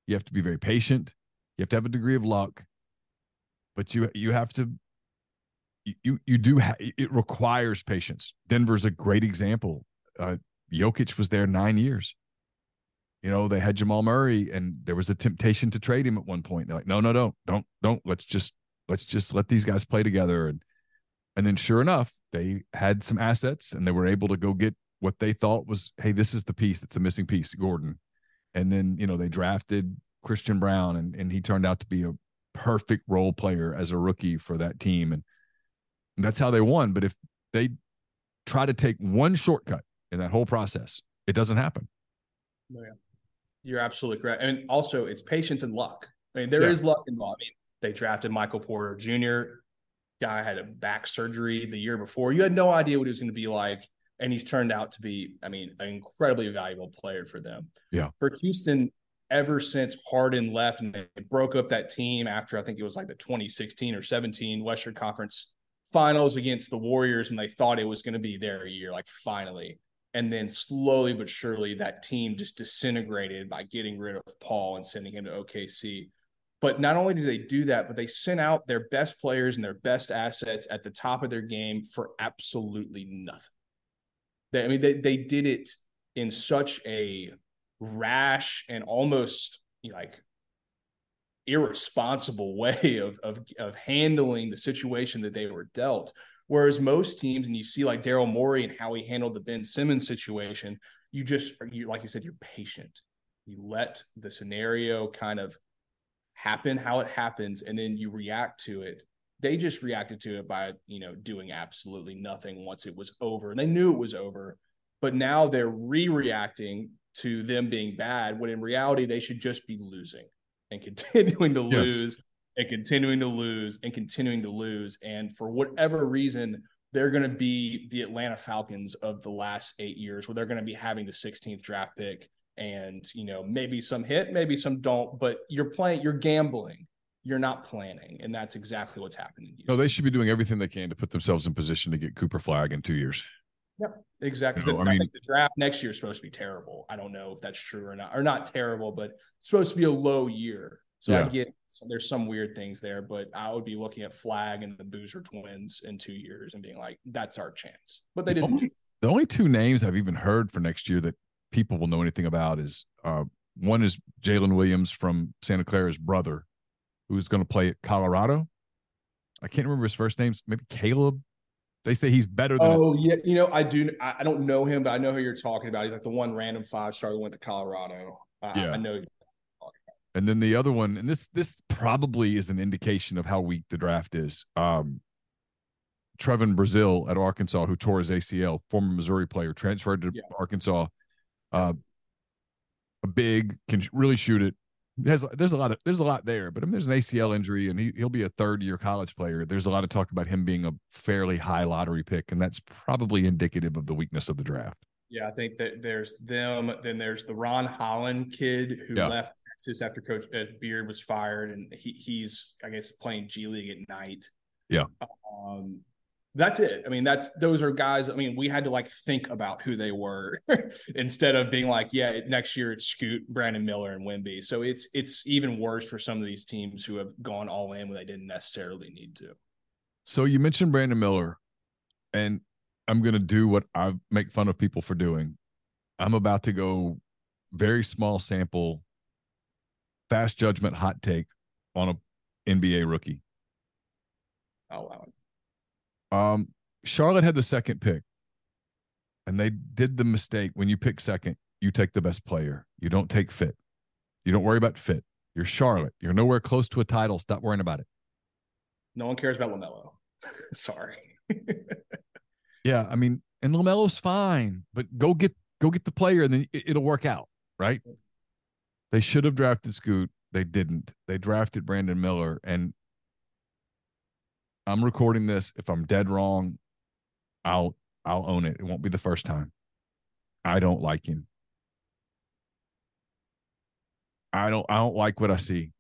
You have to be very patient. You have to have a degree of luck, but you you have to you you do ha- it requires patience. Denver's a great example. Uh, Jokic was there nine years. You know they had Jamal Murray, and there was a temptation to trade him at one point. They're like, no, no, no, don't, don't. Let's just let's just let these guys play together. And and then sure enough, they had some assets, and they were able to go get what they thought was, hey, this is the piece that's a missing piece, Gordon. And then you know they drafted Christian Braun, and and he turned out to be a perfect role player as a rookie for that team. And that's how they won. But if they try to take one shortcut in that whole process, it doesn't happen. Yeah. You're absolutely correct. And also, it's patience and luck. I mean, there yeah. is luck involved. I mean, they drafted Michael Porter Jr. Guy had a back surgery the year before. You had no idea what he was going to be like. And he's turned out to be, I mean, an incredibly valuable player for them. Yeah. For Houston, ever since Harden left and they broke up that team after I think it was like the 2016 or 17 Western Conference finals against the Warriors and they thought it was going to be their year, like finally. And then slowly but surely, that team just disintegrated by getting rid of Paul and sending him to OKC. But not only did they do that, but they sent out their best players and their best assets at the top of their game for absolutely nothing. They, I mean, they, they did it in such a rash and almost like irresponsible (laughs) way of, of of handling the situation that they were dealt. Whereas most teams, and you see like Daryl Morey and how he handled the Ben Simmons situation, you just you like you said, you're patient. You let the scenario kind of happen how it happens, and then you react to it. They just reacted to it by you know doing absolutely nothing once it was over, and they knew it was over. But now they're re-reacting to them being bad when in reality they should just be losing and continuing to yes. lose and continuing to lose and continuing to lose. And for whatever reason, they're going to be the Atlanta Falcons of the last eight years, where they're going to be having the 16th draft pick. And, you know, maybe some hit, maybe some don't, but you're playing, you're gambling. You're not planning. And that's exactly what's happening. No, they should be doing everything they can to put themselves in position to get Cooper Flagg in two years. Yep, exactly. I, I mean, think the draft next year is supposed to be terrible. I don't know if that's true or not, or not terrible, but it's supposed to be a low year. So yeah. I get there's some weird things there, but I would be looking at Flagg and the Boozer twins in two years and being like, that's our chance. But they didn't. The only, the only two names I've even heard for next year that people will know anything about is uh, one is Jalen Williams from Santa Clara's brother, who's going to play at Colorado. I can't remember his first name. Maybe Caleb they say he's better than. Oh yeah, you know I do. I, don't know him, but I know who you're talking about. He's like the one random five star that went to Colorado. Uh, yeah, I know. And then the other one, and this this probably is an indication of how weak the draft is. Um, Trevon Brazile at Arkansas, who tore his ACL, former Missouri player, transferred to yeah. Arkansas. Uh, a big, can really shoot it, has there's a lot of there's a lot there, but I mean, there's an ACL injury and he he'll be a third year college player. There's a lot of talk about him being a fairly high lottery pick, and that's probably indicative of the weakness of the draft. Yeah, I think that there's them. Then there's the Ron Holland kid who yeah. left Texas after Coach uh, Beard was fired, and he, he's I guess playing G League at night. Yeah. Um, that's it. I mean, that's those are guys. I mean, we had to like think about who they were (laughs) instead of being like, yeah, next year it's Scoot, Brandon Miller, and Wemby. So it's it's even worse for some of these teams who have gone all in when they didn't necessarily need to. So you mentioned Brandon Miller, and I'm gonna do what I make fun of people for doing. I'm about to go very small sample, fast judgment, hot take on a NBA rookie. I'll allow it. Um, Charlotte had the second pick, and they did the mistake. When you pick second, you take the best player. You don't take fit. You don't worry about fit. You're Charlotte. You're nowhere close to a title. Stop worrying about it. No one cares about LaMelo. (laughs) Sorry. (laughs) yeah, I mean, and LaMelo's fine, but go get go get the player, and then it'll work out, right? They should have drafted Scoot. They didn't. They drafted Brandon Miller, and I'm recording this. If I'm dead wrong, I'll I'll own it. It won't be the first time. I don't like him. I don't I don't like what I see.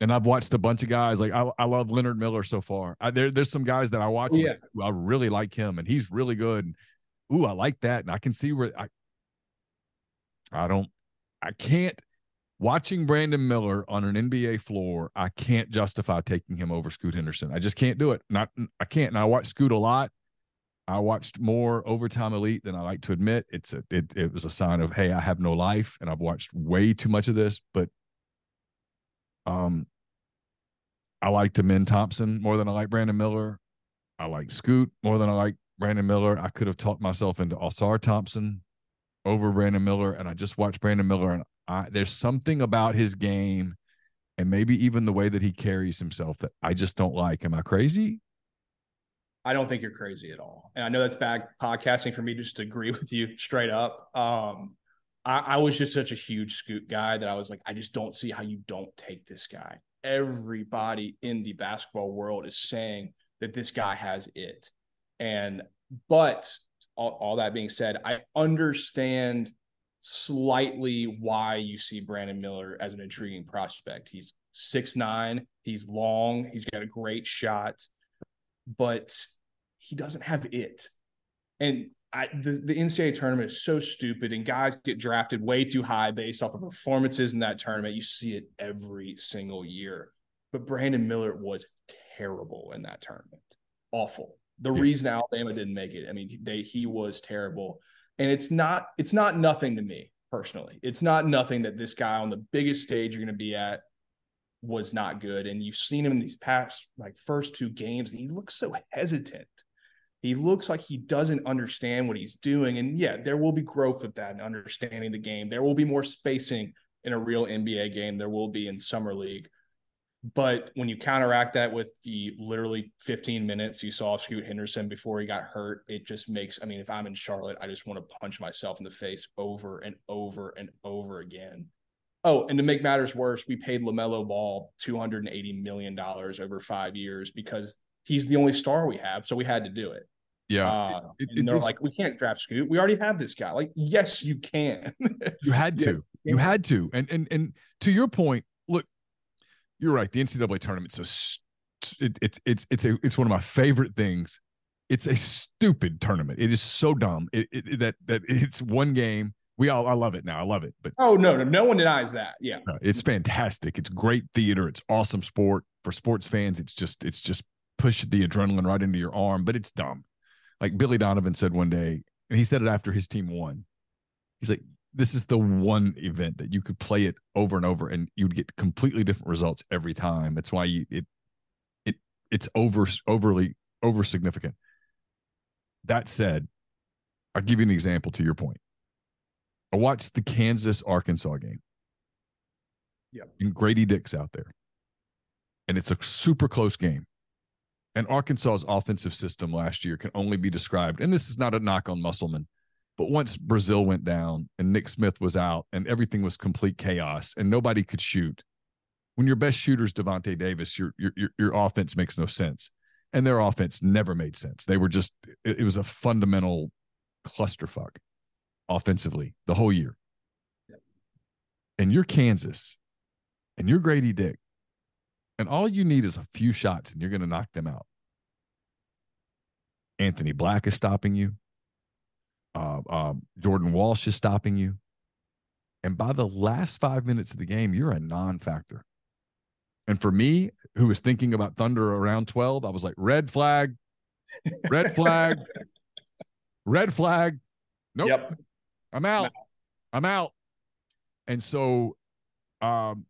And I've watched a bunch of guys like I, I love Leonard Miller so far. I, there there's some guys that I watch. Oh, yeah. Like, I really like him and he's really good. And, ooh, I like that. And I can see where I I don't I can't watching Brandon Miller on an NBA floor, I can't justify taking him over Scoot Henderson. I just can't do it. Not I can't. And I watch Scoot a lot. I watched more overtime elite than I like to admit. It's a it, it was a sign of hey, I have no life, and I've watched way too much of this. But um, I like Amen Thompson more than I like Brandon Miller. I like Scoot more than I like Brandon Miller. I could have talked myself into Ausar Thompson over Brandon Miller, and I just watched Brandon Miller, and I, there's something about his game and maybe even the way that he carries himself that I just don't like. Am I crazy? I don't think you're crazy at all. And I know that's bad podcasting for me to just agree (laughs) with you straight up. Um, I, I was just such a huge scoot guy that I was like, I just don't see how you don't take this guy. Everybody in the basketball world is saying that this guy has it. And, but all, all that being said, I understand slightly why you see Brandon Miller as an intriguing prospect. He's six nine, he's long, he's got a great shot, but he doesn't have it. And I, the, the NCAA tournament is so stupid, and guys get drafted way too high based off of performances in that tournament. You see it every single year. But Brandon Miller was terrible in that tournament. Awful. The reason Alabama didn't make it, I mean, they he was terrible and it's not it's not nothing to me. personally. It's not nothing that this guy on the biggest stage you're going to be at was not good. And you've seen him in these past like first two games, and he looks so hesitant. He looks like he doesn't understand what he's doing. And yeah, there will be growth with that and understanding the game. There will be more spacing in a real NBA game. There will be in summer league. But when you counteract that with the literally 15 minutes you saw Scoot Henderson before he got hurt, it just makes, I mean, if I'm in Charlotte, I just want to punch myself in the face over and over and over again. Oh, and to make matters worse, we paid LaMelo Ball $280 million over five years because he's the only star we have. So we had to do it. Yeah. Uh, it, and they're like, we can't draft Scoot. We already have this guy. Like, yes, you can. (laughs) you had to. Yes, you, you had to. And and and to your point, you're right. The NCAA tournament's a it, it, it's it's a it's one of my favorite things. It's a stupid tournament. It is so dumb. It, it, that that it's one game. We all I love it now. I love it. But oh no, no, no one denies that. Yeah, it's fantastic. It's great theater. It's awesome sport for sports fans. It's just it's just push the adrenaline right into your arm. But it's dumb. Like Billy Donovan said one day, and he said it after his team won. He's like, this is the one event that you could play it over and over and you would get completely different results every time. That's why you, it it it's over overly over significant. That said, I'll give you an example to your point. I watched the Kansas Arkansas game. Yeah. And Grady Dick's out there. And it's a super close game. And Arkansas's offensive system last year can only be described, and this is not a knock on Musselman, but once Brazile went down and Nick Smith was out and everything was complete chaos and nobody could shoot, when your best shooter is Davonte Davis, your, your your your offense makes no sense, and their offense never made sense. They were just it, it was a fundamental clusterfuck offensively the whole year. And you're Kansas, and you're Grady Dick, and all you need is a few shots, and you're going to knock them out. Anthony Black is stopping you uh, um, Jordan Walsh is stopping you. And by the last five minutes of the game, you're a non factor. And for me, who was thinking about Thunder around 12, I was like, red flag, red flag, (laughs) red flag. Nope. Yep. I'm out. No. I'm out. And so um,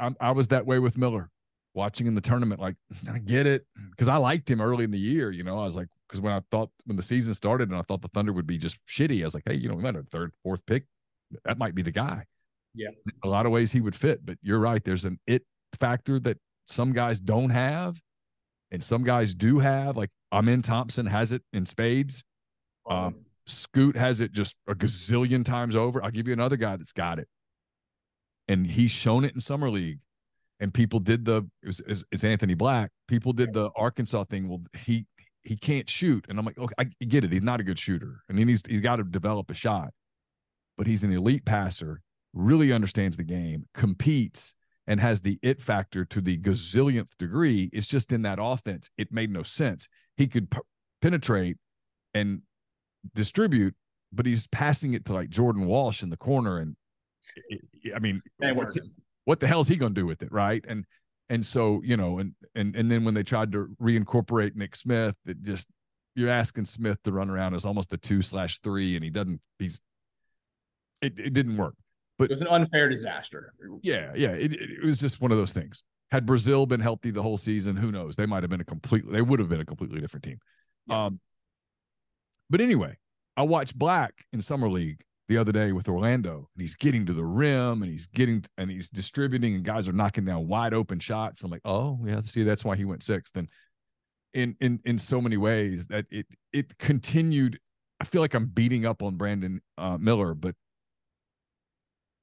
I, I was that way with Miller watching in the tournament. Like, I get it because I liked him early in the year. You know, I was like, because when I thought when the season started and I thought the Thunder would be just shitty, I was like, hey, you know, we might have a third, fourth pick. That might be the guy. Yeah. A lot of ways he would fit, but you're right. There's an it factor that some guys don't have and some guys do have. Like Amen Thompson has it in spades. Um, Scoot has it just a gazillion times over. I'll give you another guy that's got it. And he's shown it in summer league and people did the it was it's Anthony Black. People did the Arkansas thing. Well, he he can't shoot. And I'm like, okay, I get it. He's not a good shooter. and he needs he's got to develop a shot. But he's an elite passer, really understands the game, competes, and has the it factor to the gazillionth degree. It's just in that offense, it made no sense. He could p- penetrate and distribute, but he's passing it to like Jordan Walsh in the corner. And it, I mean, what the hell is he going to do with it? Right. And and so you know and and and then when they tried to reincorporate nick smith it just you're asking smith to run around as almost a two slash three and he doesn't he's it, it didn't work. But it was an unfair disaster. Yeah yeah it, it was just one of those things. Had Brazile been healthy the whole season who knows? They might have been a completely they would have been a completely different team. Yeah. um but anyway i watched black in summer league the other day with Orlando, and he's getting to the rim and he's getting and he's distributing, and guys are knocking down wide open shots. I'm like, oh yeah, see, that's why he went sixth. And in in in so many ways that it it continued. I feel like I'm beating up on Brandon uh, Miller, but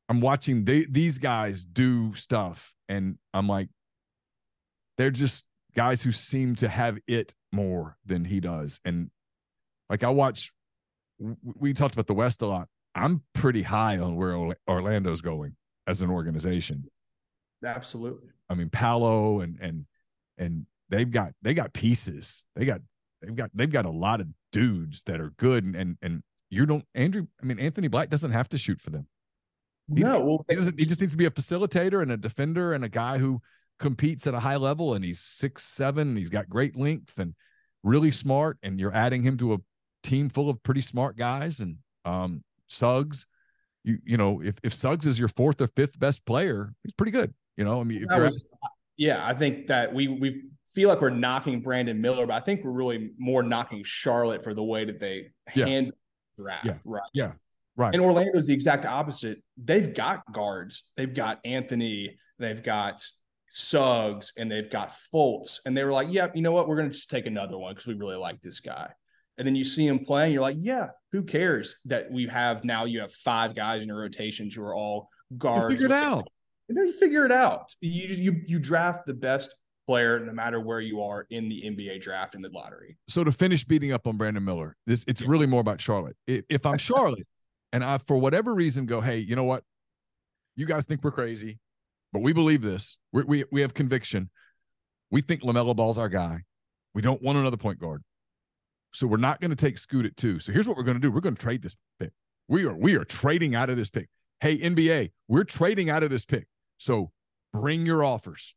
I'm watching they, these guys do stuff, and I'm like, they're just guys who seem to have it more than he does. And like I watch, we talked about the West a lot. I'm pretty high on where Orlando's going as an organization. Absolutely. I mean, Paolo and and and they've got they got pieces. They got they've got they've got a lot of dudes that are good and and, and you don't Andrew. I mean, Anthony Black doesn't have to shoot for them. He, no, well, he doesn't. He just needs to be a facilitator and a defender and a guy who competes at a high level. And he's six seven. And he's got great length and really smart. And you're adding him to a team full of pretty smart guys. And um, Suggs. You you know if if Suggs is your fourth or fifth best player, he's pretty good. You know, I mean, if That you're was, yeah, I think that we we feel like we're knocking Brandon Miller, but I think we're really more knocking Charlotte for the way that they Yeah. hand draft. Yeah. Right. yeah, right. And Orlando's the exact opposite. They've got guards. They've got Anthony. They've got Suggs, and they've got Fultz. And they were like, "Yep, you know what? We're going to just take another one because we really like this guy." And then you see him playing, you're like, "Yeah, who cares that we have now? You have five guys in your rotations who are all You guards. figure it out. And then you figure it out. You you you draft the best player no matter where you are in the NBA draft in the lottery. so to finish beating up on Brandon Miller, this it's really more about Charlotte. If I'm (laughs) Charlotte and I for whatever reason go, hey, you know what? You guys think we're crazy, but we believe this. we we we have conviction. We think Lamelo Ball's our guy. We don't want another point guard, so we're not going to take Scoot at two. So here's what we're going to do: we're going to trade this pick. We are we are trading out of this pick. Hey NBA, we're trading out of this pick. So bring your offers.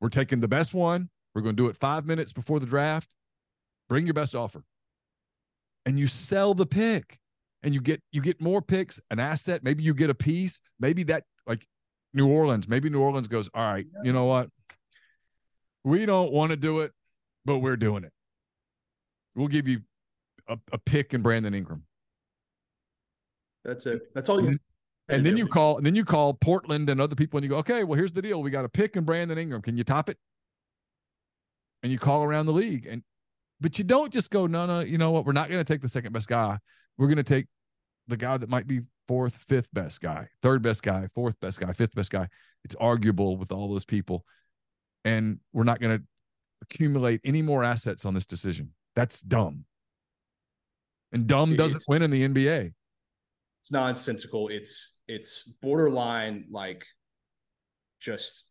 We're taking the best one. We're going to do it five minutes before the draft bring your best offer and you sell the pick and you get you get more picks an asset maybe you get a piece maybe that like new orleans maybe new orleans goes all right you know what we don't want to do it but we're doing it we'll give you a, a pick and brandon ingram. That's it. That's all you. and then you call and then you call portland and other people and you go okay well here's the deal. We got a pick and brandon ingram. Can you top it? And you call around the league and but you don't just go no no you know what? We're not going to take the second best guy. We're going to take the guy that might be fourth fifth best guy third best guy fourth best guy fifth best guy. It's arguable with all those people. And we're not going to accumulate any more assets on this decision that's dumb and dumb doesn't It's- win in the nba it's nonsensical. It's it's borderline like just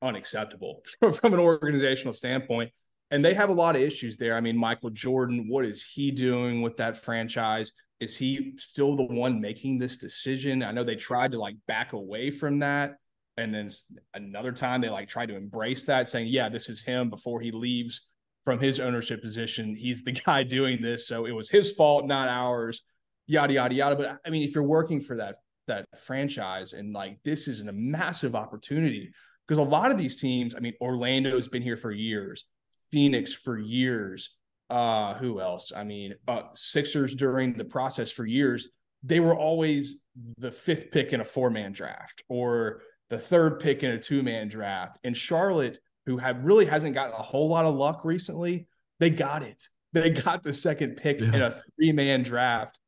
unacceptable (laughs) from, from an organizational standpoint. And they have a lot of issues there. I mean, Michael Jordan, what is he doing with that franchise? Is he still the one making this decision? I know they tried to like back away from that. And then another time they like tried to embrace that, saying, yeah, this is him before he leaves from his ownership position. He's the (laughs) guy doing this. So it was his fault, not ours yada yada yada. But I mean, if you're working for that that franchise and like this is a massive opportunity because a lot of these teams, I mean, Orlando's been here for years, Phoenix for years. Uh, who else? I mean, uh, Sixers during the process for years, they were always the fifth pick in a four man draft or the third pick in a two man draft. And Charlotte, who have really hasn't gotten a whole lot of luck recently, they got it. They got the second pick in a three man draft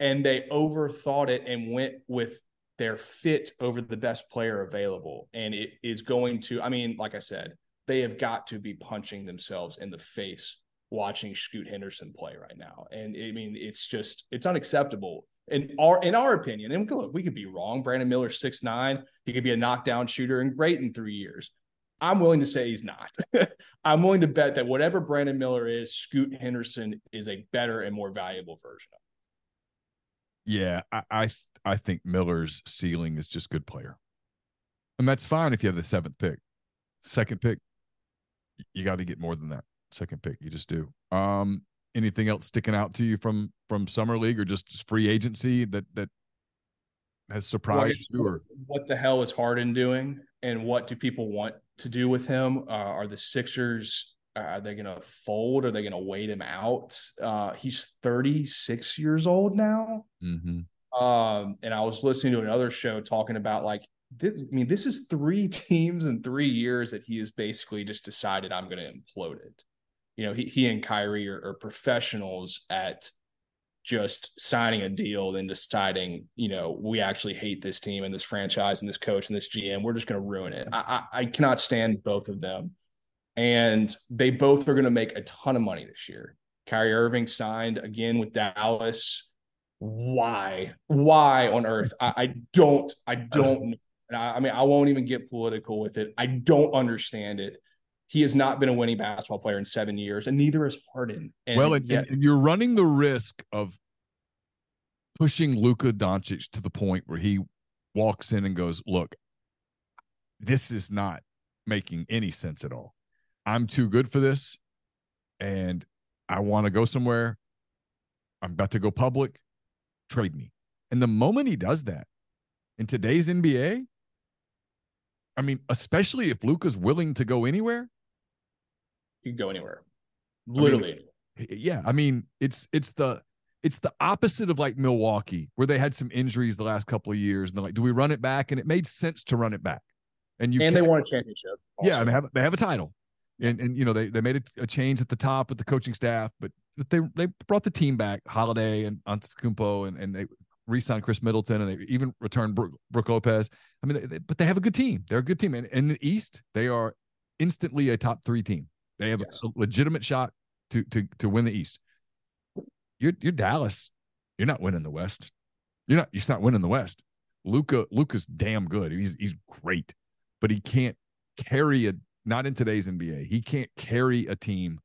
and they overthought it and went with their fit over the best player available. And it is going to, I mean, like I said, they have got to be punching themselves in the face watching Scoot Henderson play right now. And I mean, it's just, it's unacceptable. In our in our opinion, and look, we could be wrong. Brandon Miller, six nine, he could be a knockdown shooter and great in three years. I'm willing to say he's not. (laughs) I'm willing to bet that whatever Brandon Miller is, Scoot Henderson is a better and more valuable version of. Yeah, I, I I think Miller's ceiling is just good player, and that's fine if you have the seventh pick. Second pick, you got to get more than that. Second pick, you just do. Um, anything else sticking out to you from from summer league or just, just free agency that that has surprised you? Or what the hell is Harden doing, and what do people want to do with him? Uh, are the Sixers uh, are they going to fold? Are they going to wait him out? Uh, he's 36 years old now. Mhm. Um, and I was listening to another show talking about like, thi- I mean, this is three (laughs) teams in three years that he has basically just decided I'm going to implode it. You know, he, he and Kyrie are, are professionals at just signing a deal, then deciding, you know, we actually hate this team and this franchise and this coach and this GM. We're just going to ruin it. I, I, I cannot stand both of them. And they both are going to make a ton of money this year. Kyrie Irving signed again with Dallas why why on earth i, I don't i don't I, I mean i won't even get political with it i don't understand it he has not been a winning basketball player in seven years and neither has harden and well, and, yet, and you're running the risk of pushing Luka Doncic to the point where he walks in and goes, "Look, this is not making any sense at all. I'm too good for this, and I want to go somewhere. I'm about to go public. Trade me." And the moment he does that in today's NBA, I mean, especially if Luka's willing to go anywhere, you can go anywhere. Literally. I mean, yeah, I mean, it's it's the it's the opposite of like Milwaukee, where they had some injuries the last couple of years, and they're like, "Do we run it back?" And it made sense to run it back. And you and they won a championship. Also. Yeah, and they have they have a title, and and you know they they made a, a change at the top with the coaching staff, but they they brought the team back, Holiday and Antetokounmpo, and and they re-signed Khris Middleton, and they even returned Brook, Brook Lopez. I mean, they, they, but they have a good team. They're a good team, and in the East, they are instantly a top three team. They have a legitimate shot to to to win the East. You're you're Dallas. You're not winning the West. You're not. You're not winning the West. Luka Luka's damn good. He's he's great, but he can't carry a not in today's NBA. He can't carry a team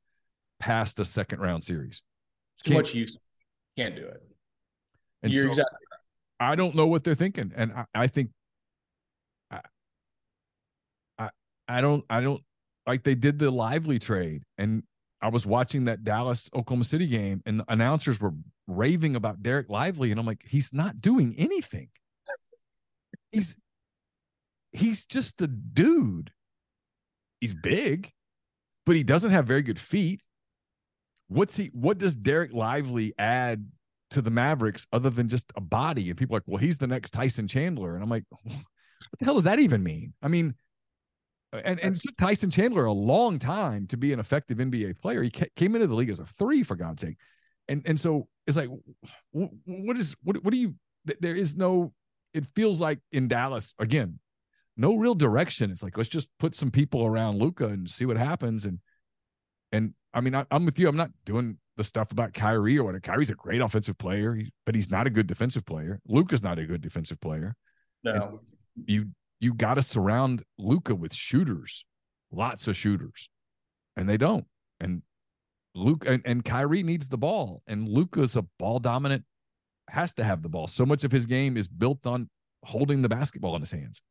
past a second round series. Too much use. Can't do it. And You're so, exactly right. I don't know what they're thinking, and I, I think I, I I don't I don't like they did the lively trade, and I was watching that Dallas Oklahoma City game, and the announcers were raving about Dereck Lively, and I'm like, he's not doing anything. (laughs) he's he's just a dude. He's big, but he doesn't have very good feet. What's he? What does Dereck Lively add to the Mavericks other than just a body? And people are like, well, he's the next Tyson Chandler, and I'm like, (laughs) what the hell does that even mean? I mean, and and took Tyson Chandler a long time to be an effective NBA player. He came into the league as a three, for God's sake, and and so it's like, what is what what do you? There is no. It feels like in Dallas again, no real direction. It's like let's just put some people around Luka and see what happens. And and I mean, I, am with you. I'm not doing the stuff about Kyrie or whatever. Kyrie's a great offensive player, but he's not a good defensive player. Luka's not a good defensive player. No. you you got to surround Luka with shooters, lots of shooters, and they don't. And Luke and, and Kyrie needs the ball, and Luka's a ball dominant, has to have the ball. So much of his game is built on holding the basketball in his hands.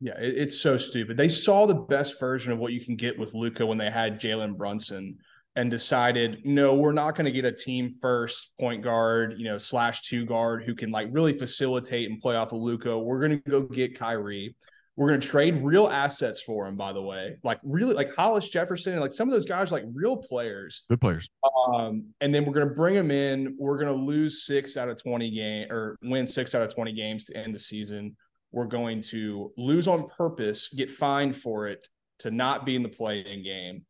Yeah, it, it's so stupid. They saw the best version of what you can get with Luka when they had Jalen Brunson and decided, no, we're not going to get a team first point guard, you know, slash two guard who can like really facilitate and play off of Luka. We're going to go get Kyrie. We're going to trade real assets for him, by the way, like really like Hollis Jefferson, like some of those guys, like real players, good players. Um, and then we're going to bring them in. We're going to lose six out of 20 game or win six out of 20 games to end the season. We're going to lose on purpose, get fined for it to not be in the play-in game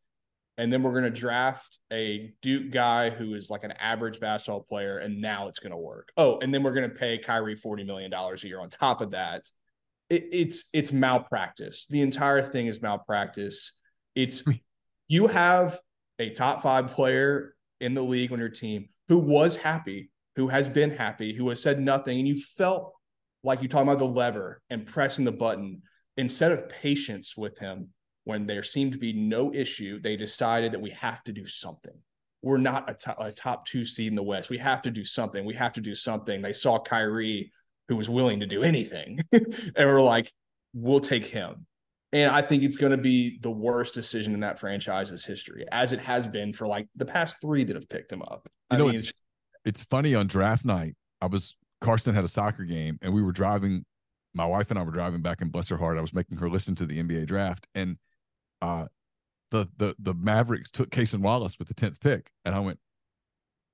and then we're going to draft a Duke guy who is like an average basketball player, and now it's going to work. Oh, and then we're going to pay Kyrie forty million dollars a year on top of that. It, it's it's malpractice. The entire thing is malpractice. It's you have a top five player in the league on your team who was happy, who has been happy, who has said nothing, and you felt like you talking about the lever and pressing the button instead of patience with him when there seemed to be no issue, they decided that we have to do something. We're not a, to- a top two seed in the West. We have to do something. We have to do something. They saw Kyrie, who was willing to do anything, (laughs) and we're like, we'll take him. And I think it's going to be the worst decision in that franchise's history, as it has been for like the past three that have picked him up. You I know, mean, it's, it's funny on draft night. I was Carson had a soccer game, and we were driving. My wife and I were driving back, and bless her heart, I was making her listen to the NBA draft, and uh, the the the Mavericks took Cason Wallace with the tenth pick, and I went,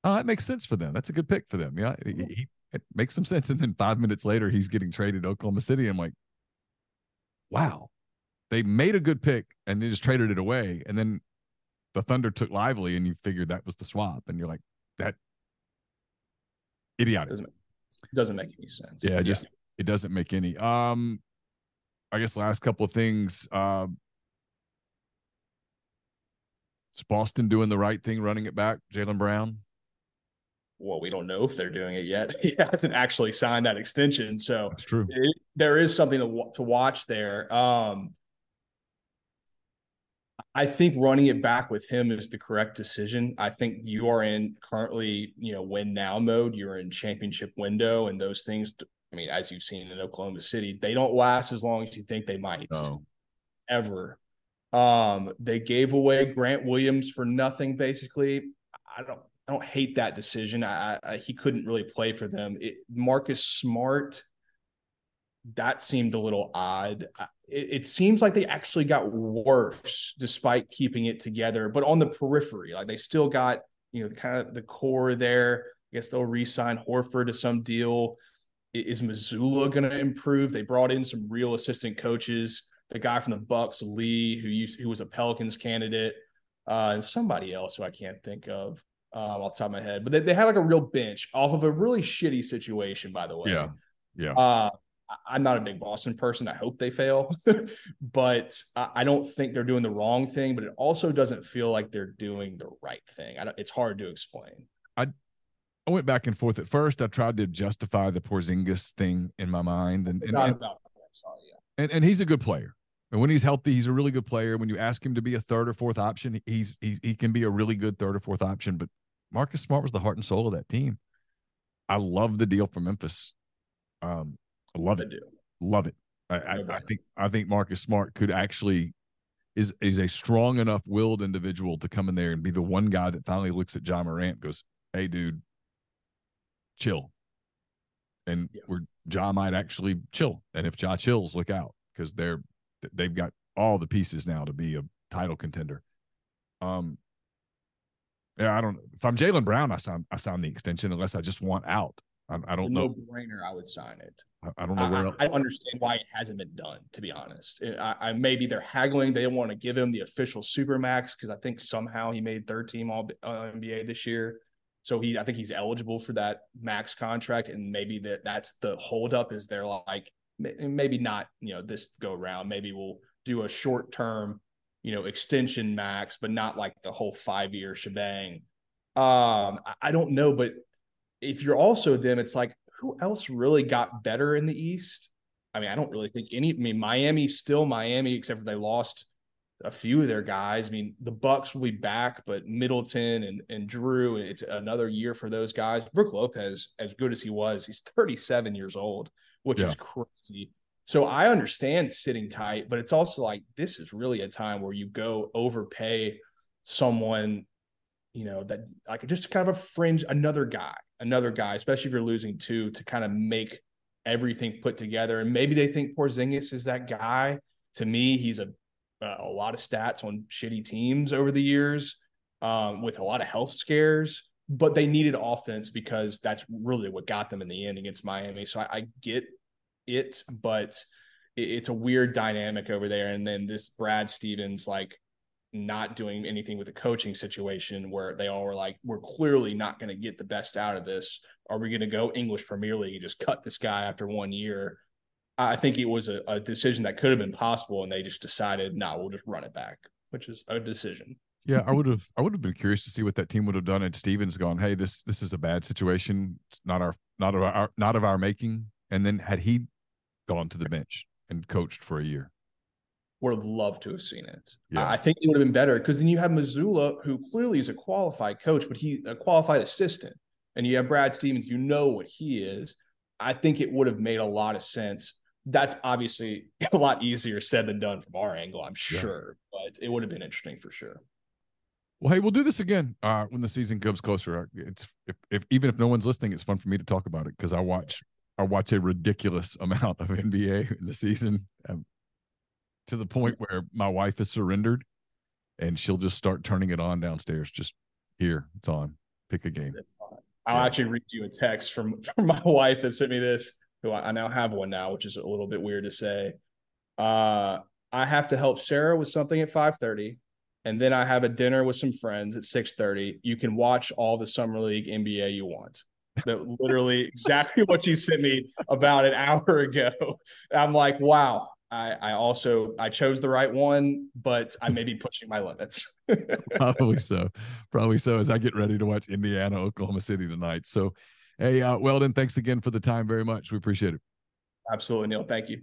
oh, that makes sense for them. That's a good pick for them. Yeah, he, he, it makes some sense. And then five minutes later, he's getting traded to Oklahoma City. I'm like, wow, they made a good pick and they just traded it away, and then the Thunder took Lively, and you figured that was the swap, and you're like, that idiotic doesn't doesn't make any sense. Yeah, just it doesn't make any. Um, I guess last couple of things. Uh, is Boston doing the right thing, running it back, Jaylen Brown? Well, we don't know if they're doing it yet. (laughs) He hasn't actually signed that extension, so that's true. It, there is something to to watch there. Um, I think running it back with him is the correct decision. I think you are in currently, you know, win now mode. You're in championship window, and those things. I mean, as you've seen in Oklahoma City, they don't last as long as you think they might. No. Ever. Um, they gave away Grant Williams for nothing, basically. I don't I don't hate that decision. I, I he couldn't really play for them. It, Marcus Smart, that seemed a little odd. It, it, seems like they actually got worse despite keeping it together, but on the periphery, like they still got you know kind of the core there. I guess they'll re-sign Horford to some deal. Is Mazzulla going to improve? They brought in some real assistant coaches. The guy from the Bucks, Lee, who used who was a Pelicans candidate, uh, and somebody else who I can't think of um, off the top of my head. But they, they had like a real bench off of a really shitty situation, by the way. Yeah. Yeah. Uh, I'm not a big Boston person. I hope they fail, (laughs) but I don't think they're doing the wrong thing. But it also doesn't feel like they're doing the right thing. it's hard to explain. I I went back and forth. At first, I tried to justify the Porzingis thing in my mind, and and, yeah. and, and he's a good player. And when he's healthy, he's a really good player. When you ask him to be a third or fourth option, he's, he's he can be a really good third or fourth option. But Marcus Smart was the heart and soul of that team. I love the deal for Memphis. Um, I love it. Love it. I, I, I, think I think Marcus Smart could actually is is a strong enough willed individual to come in there and be the one guy that finally looks at Ja Morant goes, "Hey, dude, chill." And yeah. where Ja might actually chill, and if Ja chills, look out because they're they've got all the pieces now to be a title contender. Um, yeah, I don't. If I'm Jaylen Brown, I sign I sign the extension unless I just want out. I, I don't no know. No brainer. I would sign it. I, I don't know where. I, I, understand why it hasn't been done. To be honest, I, I maybe they're haggling. They don't want to give him the official super max because I think somehow he made third team All uh, NBA this year. So he, I think he's eligible for that max contract, and maybe that that's the holdup. Is they're like maybe not you know this go around. Maybe we'll do a short term you know, extension max, but not like the whole five year shebang. Um, I don't know, but if you're also them, it's like who else really got better in the East? I mean, I don't really think any. I mean, Miami's still Miami, except for they lost a few of their guys. I mean, the Bucks will be back, but Middleton and and Jrue, it's another year for those guys. Brook Lopez, as good as he was, he's 37 years old, which yeah. is crazy. So I understand sitting tight, but it's also like this is really a time where you go overpay someone, you know, that like just kind of a fringe, another guy, another guy, especially if you're losing two to kind of make everything put together. And maybe they think Porzingis is that guy. To me, he's a a lot of stats on shitty teams over the years, um, with a lot of health scares. But they needed offense because that's really what got them in the end against Miami. So I, I get it, but it's a weird dynamic over there. And then this Brad Stevens, like, not doing anything with the coaching situation where they all were like, we're clearly not going to get the best out of this. Are we going to go English Premier League and just cut this guy after one year? I think it was a, a decision that could have been possible, and they just decided, no, we'll just run it back, which is a decision. Yeah, I would have. I would have been curious to see what that team would have done. And Stevens gone, hey, this this is a bad situation. It's not our not of our not of our making. And then had he gone to the bench and coached for a year? Would have loved to have seen it. Yeah. I think it would have been better because then you have Mazzulla, who clearly is a qualified coach, but he a qualified assistant, and you have Brad Stevens. You know what he is. I think it would have made a lot of sense. That's obviously (laughs) a lot easier said than done from our angle, I'm sure, yeah. but it would have been interesting for sure. Well, hey, we'll do this again uh, when the season comes closer. It's if, if even if no one's listening, it's fun for me to talk about it because I watch I watch a ridiculous (laughs) amount of NBA in the season um, to the point where my wife has surrendered and she'll just start turning it on downstairs. Just here, it's on. Pick a game. I'll yeah. actually read you a text from, (laughs) from my wife that sent me this, who I, I now have one now, which is a little bit weird to say. Uh, I have to help Sarah with something at 5:30 and then I have a dinner with some friends at 6:30. You can watch all the summer league NBA you want that (laughs) literally exactly what you sent me about an hour ago. I'm like, wow. I, I also I chose the right one, but I may be pushing my limits. (laughs) Probably so. Probably so as I get ready to watch Indiana, Oklahoma City tonight. So hey, uh, Weldon, thanks again for the time very much. We appreciate it. Absolutely, Neal. Thank you.